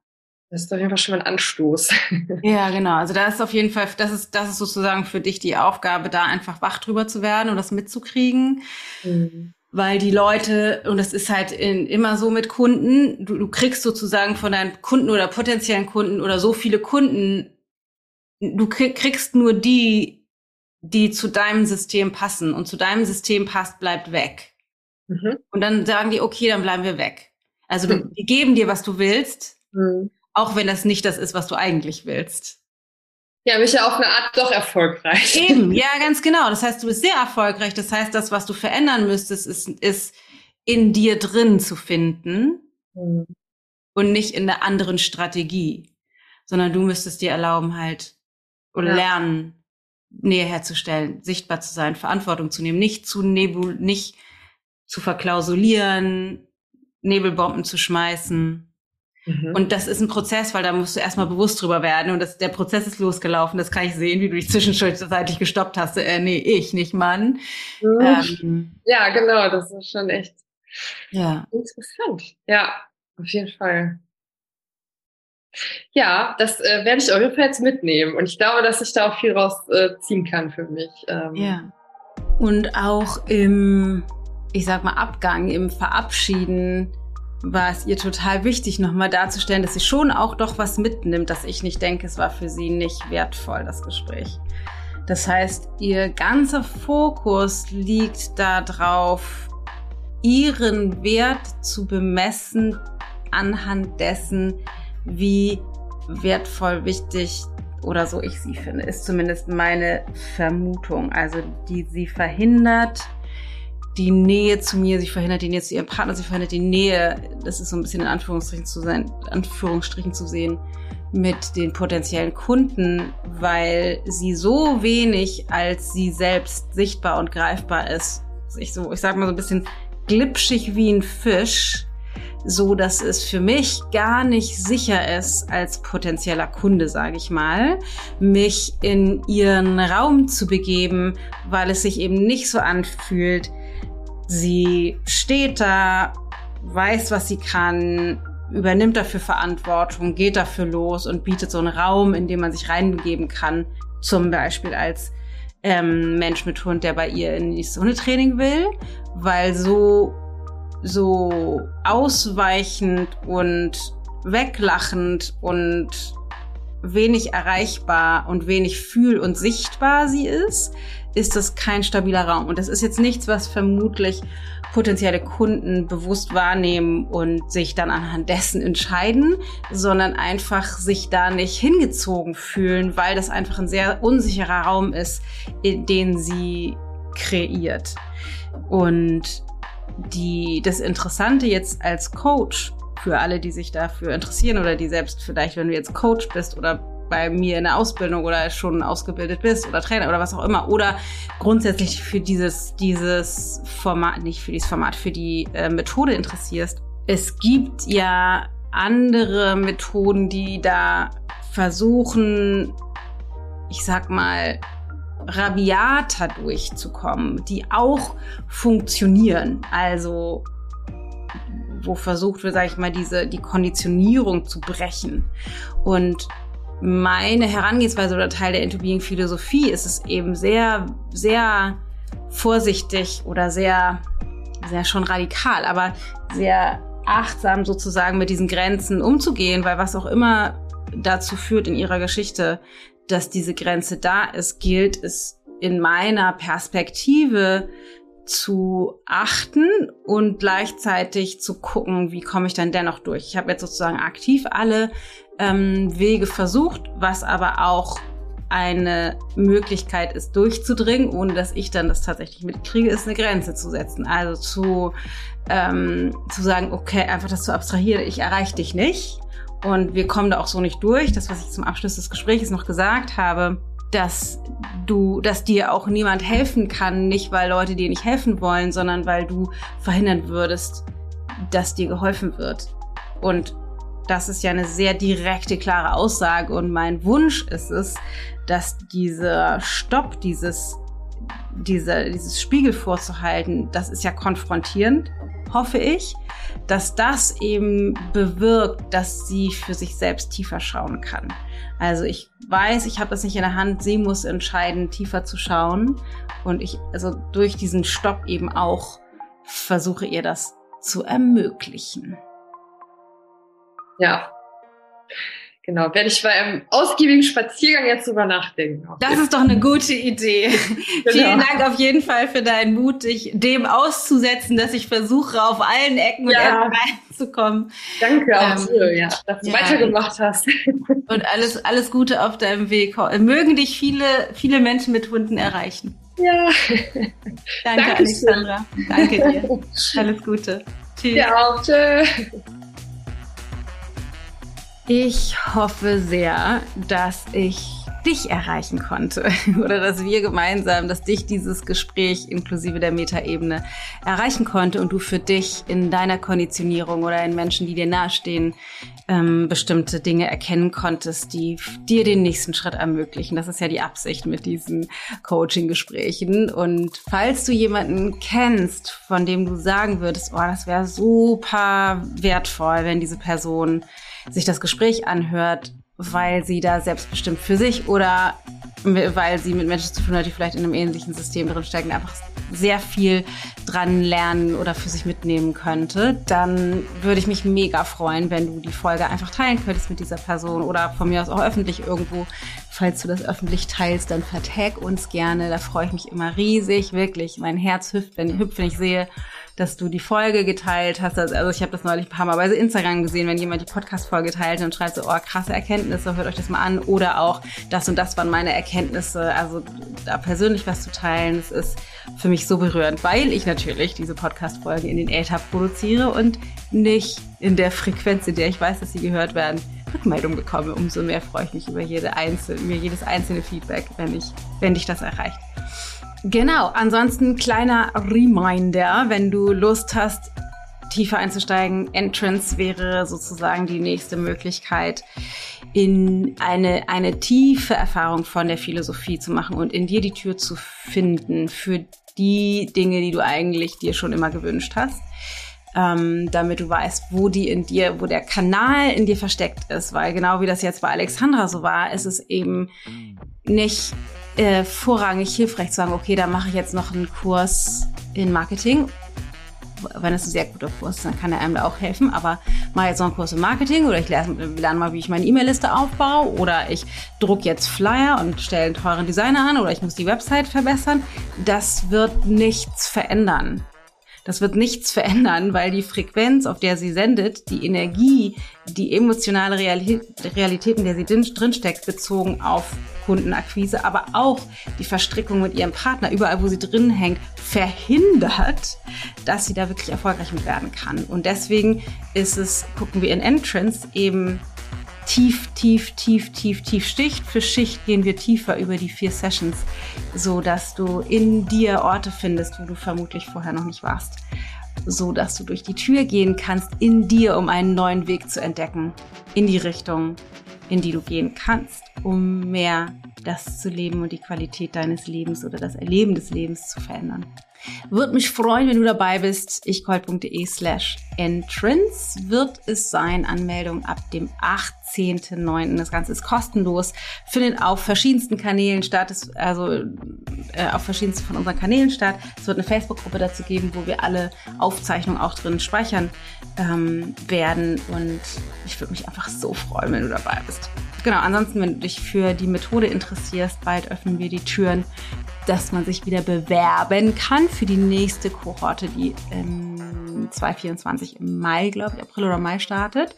Das ist auf jeden Fall schon mal ein Anstoß. Ja, genau. Also da ist auf jeden Fall, das ist, das ist sozusagen für dich die Aufgabe, da einfach wach drüber zu werden und das mitzukriegen. Mhm. Weil die Leute, und das ist halt in, immer so mit Kunden, du, du kriegst sozusagen von deinen Kunden oder potenziellen Kunden oder so viele Kunden, du kriegst nur die, die zu deinem System passen und zu deinem System passt, bleibt weg. Mhm. Und dann sagen die, okay, dann bleiben wir weg. Also mhm. die geben dir, was du willst. Mhm auch wenn das nicht das ist, was du eigentlich willst. Ja, mich ja auf eine Art doch erfolgreich. Eben, ja, ganz genau. Das heißt, du bist sehr erfolgreich. Das heißt, das, was du verändern müsstest, ist, ist in dir drin zu finden mhm. und nicht in der anderen Strategie, sondern du müsstest dir erlauben, halt oder ja. lernen, Nähe herzustellen, sichtbar zu sein, Verantwortung zu nehmen, nicht zu nebul, nicht zu verklausulieren, Nebelbomben zu schmeißen. Mhm. Und das ist ein Prozess, weil da musst du erstmal bewusst drüber werden. Und das, der Prozess ist losgelaufen. Das kann ich sehen, wie du dich zwischenzeitlich gestoppt hast. Äh, nee, ich, nicht Mann. Mhm. Ähm, ja, genau. Das ist schon echt ja. interessant. Ja, auf jeden Fall. Ja, das äh, werde ich auf jeden Fall jetzt mitnehmen. Und ich glaube, dass ich da auch viel rausziehen äh, kann für mich. Ähm, ja. Und auch im, ich sag mal, Abgang, im Verabschieden war es ihr total wichtig, nochmal darzustellen, dass sie schon auch doch was mitnimmt, dass ich nicht denke, es war für sie nicht wertvoll, das Gespräch. Das heißt, ihr ganzer Fokus liegt darauf, ihren Wert zu bemessen anhand dessen, wie wertvoll, wichtig oder so ich sie finde, ist zumindest meine Vermutung. Also die sie verhindert, die Nähe zu mir, sie verhindert die Nähe zu ihrem Partner, sie verhindert die Nähe, das ist so ein bisschen in Anführungsstrichen zu sein, Anführungsstrichen zu sehen, mit den potenziellen Kunden, weil sie so wenig als sie selbst sichtbar und greifbar ist. Ich so, ich sag mal so ein bisschen glitschig wie ein Fisch, so dass es für mich gar nicht sicher ist, als potenzieller Kunde, sage ich mal, mich in ihren Raum zu begeben, weil es sich eben nicht so anfühlt, Sie steht da, weiß, was sie kann, übernimmt dafür Verantwortung, geht dafür los und bietet so einen Raum, in dem man sich reingeben kann. Zum Beispiel als ähm, Mensch mit Hund, der bei ihr in das Hundetraining will, weil so so ausweichend und weglachend und wenig erreichbar und wenig fühl- und sichtbar sie ist, ist das kein stabiler Raum. Und das ist jetzt nichts, was vermutlich potenzielle Kunden bewusst wahrnehmen und sich dann anhand dessen entscheiden, sondern einfach sich da nicht hingezogen fühlen, weil das einfach ein sehr unsicherer Raum ist, in den sie kreiert. Und die, das Interessante jetzt als Coach für alle, die sich dafür interessieren oder die selbst vielleicht, wenn du jetzt Coach bist oder bei mir in der Ausbildung oder schon ausgebildet bist oder Trainer oder was auch immer oder grundsätzlich für dieses, dieses Format, nicht für dieses Format, für die äh, Methode interessierst. Es gibt ja andere Methoden, die da versuchen, ich sag mal, rabiater durchzukommen, die auch funktionieren. Also wo versucht wird, sage ich mal, diese die Konditionierung zu brechen. Und meine Herangehensweise oder Teil der Into Philosophie ist es eben sehr, sehr vorsichtig oder sehr, sehr schon radikal, aber sehr achtsam sozusagen mit diesen Grenzen umzugehen, weil was auch immer dazu führt in ihrer Geschichte, dass diese Grenze da ist, gilt es in meiner Perspektive zu achten und gleichzeitig zu gucken, wie komme ich dann dennoch durch. Ich habe jetzt sozusagen aktiv alle ähm, Wege versucht, was aber auch eine Möglichkeit ist, durchzudringen, ohne dass ich dann das tatsächlich mitkriege, ist eine Grenze zu setzen. Also zu, ähm, zu sagen, okay, einfach das zu abstrahieren, ich erreiche dich nicht und wir kommen da auch so nicht durch. Das, was ich zum Abschluss des Gesprächs noch gesagt habe, dass du, dass dir auch niemand helfen kann, nicht weil Leute dir nicht helfen wollen, sondern weil du verhindern würdest, dass dir geholfen wird. Und das ist ja eine sehr direkte, klare Aussage. Und mein Wunsch ist es, dass dieser Stopp, dieses, diese, dieses Spiegel vorzuhalten, das ist ja konfrontierend, hoffe ich, dass das eben bewirkt, dass sie für sich selbst tiefer schauen kann. Also ich weiß, ich habe das nicht in der Hand, sie muss entscheiden, tiefer zu schauen. Und ich, also durch diesen Stopp eben auch versuche ihr das zu ermöglichen. Ja. Genau, werde ich bei einem ausgiebigen Spaziergang jetzt drüber nachdenken. Das ist doch eine gute Idee. genau. Vielen Dank auf jeden Fall für deinen Mut, dich dem auszusetzen, dass ich versuche, auf allen Ecken ja. und Enden reinzukommen. Danke auch ähm, dir, ja, dass du ja. weitergemacht hast. Und alles, alles Gute auf deinem Weg. Mögen dich viele, viele Menschen mit Hunden erreichen. Ja. Danke, Danke Alexandra. Danke dir. Alles Gute. Tschüss. Ja, auch. Tschüss. Ich hoffe sehr, dass ich dich erreichen konnte oder dass wir gemeinsam, dass dich dieses Gespräch inklusive der Metaebene erreichen konnte und du für dich in deiner Konditionierung oder in Menschen, die dir nahestehen, ähm, bestimmte Dinge erkennen konntest, die dir den nächsten Schritt ermöglichen. Das ist ja die Absicht mit diesen Coaching-Gesprächen. Und falls du jemanden kennst, von dem du sagen würdest, oh, das wäre super wertvoll, wenn diese Person sich das Gespräch anhört, weil sie da selbstbestimmt für sich oder weil sie mit Menschen zu tun hat, die vielleicht in einem ähnlichen System drin stecken, einfach sehr viel dran lernen oder für sich mitnehmen könnte, dann würde ich mich mega freuen, wenn du die Folge einfach teilen könntest mit dieser Person oder von mir aus auch öffentlich irgendwo. Falls du das öffentlich teilst, dann vertag uns gerne. Da freue ich mich immer riesig, wirklich. Mein Herz hüpft, wenn, hüpft, wenn ich sehe, dass du die Folge geteilt hast. Also ich habe das neulich ein paar Mal bei Instagram gesehen, wenn jemand die Podcast-Folge teilt und schreibt so, oh, krasse Erkenntnisse, hört euch das mal an. Oder auch, das und das waren meine Erkenntnisse. Also da persönlich was zu teilen, das ist für mich so berührend, weil ich natürlich diese Podcast-Folge in den Äther produziere und nicht in der Frequenz, in der ich weiß, dass sie gehört werden, Rückmeldung bekomme. Umso mehr freue ich mich über jede einzelne, über jedes einzelne Feedback, wenn ich, wenn dich das erreicht. Genau, ansonsten kleiner Reminder, wenn du Lust hast, tiefer einzusteigen. Entrance wäre sozusagen die nächste Möglichkeit, in eine, eine tiefe Erfahrung von der Philosophie zu machen und in dir die Tür zu finden für die Dinge, die du eigentlich dir schon immer gewünscht hast. Ähm, damit du weißt, wo die in dir, wo der Kanal in dir versteckt ist, weil genau wie das jetzt bei Alexandra so war, ist es eben nicht äh, vorrangig hilfreich zu sagen, okay, da mache ich jetzt noch einen Kurs in Marketing. Wenn es ein sehr guter Kurs ist, dann kann er einem da auch helfen. Aber mache jetzt noch einen Kurs in Marketing oder ich lerne, lerne mal, wie ich meine E-Mail-Liste aufbaue oder ich druck jetzt Flyer und stelle einen teuren Designer an oder ich muss die Website verbessern. Das wird nichts verändern. Das wird nichts verändern, weil die Frequenz, auf der sie sendet, die Energie, die emotionale Realität, in der sie drinsteckt, bezogen auf Kundenakquise, aber auch die Verstrickung mit ihrem Partner, überall wo sie drin hängt, verhindert, dass sie da wirklich erfolgreich mit werden kann. Und deswegen ist es, gucken wir in Entrance eben tief, tief, tief, tief, tief Schicht für Schicht gehen wir tiefer über die vier Sessions, so dass du in dir Orte findest, wo du vermutlich vorher noch nicht warst so dass du durch die Tür gehen kannst in dir, um einen neuen Weg zu entdecken, in die Richtung, in die du gehen kannst, um mehr das zu leben und die Qualität deines Lebens oder das Erleben des Lebens zu verändern. Würde mich freuen, wenn du dabei bist. ichgold.de slash entrance wird es sein. Anmeldung ab dem 18.09. Das Ganze ist kostenlos. Findet auf verschiedensten Kanälen statt. also äh, auf verschiedensten von unseren Kanälen statt. Es wird eine Facebook-Gruppe dazu geben, wo wir alle Aufzeichnungen auch drin speichern ähm, werden. Und ich würde mich einfach so freuen, wenn du dabei bist. Genau, ansonsten, wenn du dich für die Methode interessierst, bald öffnen wir die Türen dass man sich wieder bewerben kann für die nächste Kohorte, die im 2024 im Mai, glaube ich, April oder Mai startet.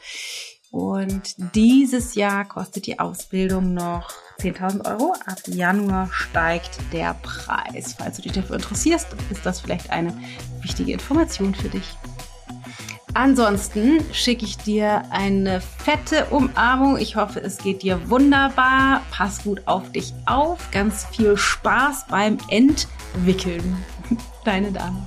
Und dieses Jahr kostet die Ausbildung noch 10.000 Euro. Ab Januar steigt der Preis. Falls du dich dafür interessierst, ist das vielleicht eine wichtige Information für dich. Ansonsten schicke ich dir eine fette Umarmung. Ich hoffe, es geht dir wunderbar. Pass gut auf dich auf. Ganz viel Spaß beim Entwickeln. Deine Dame.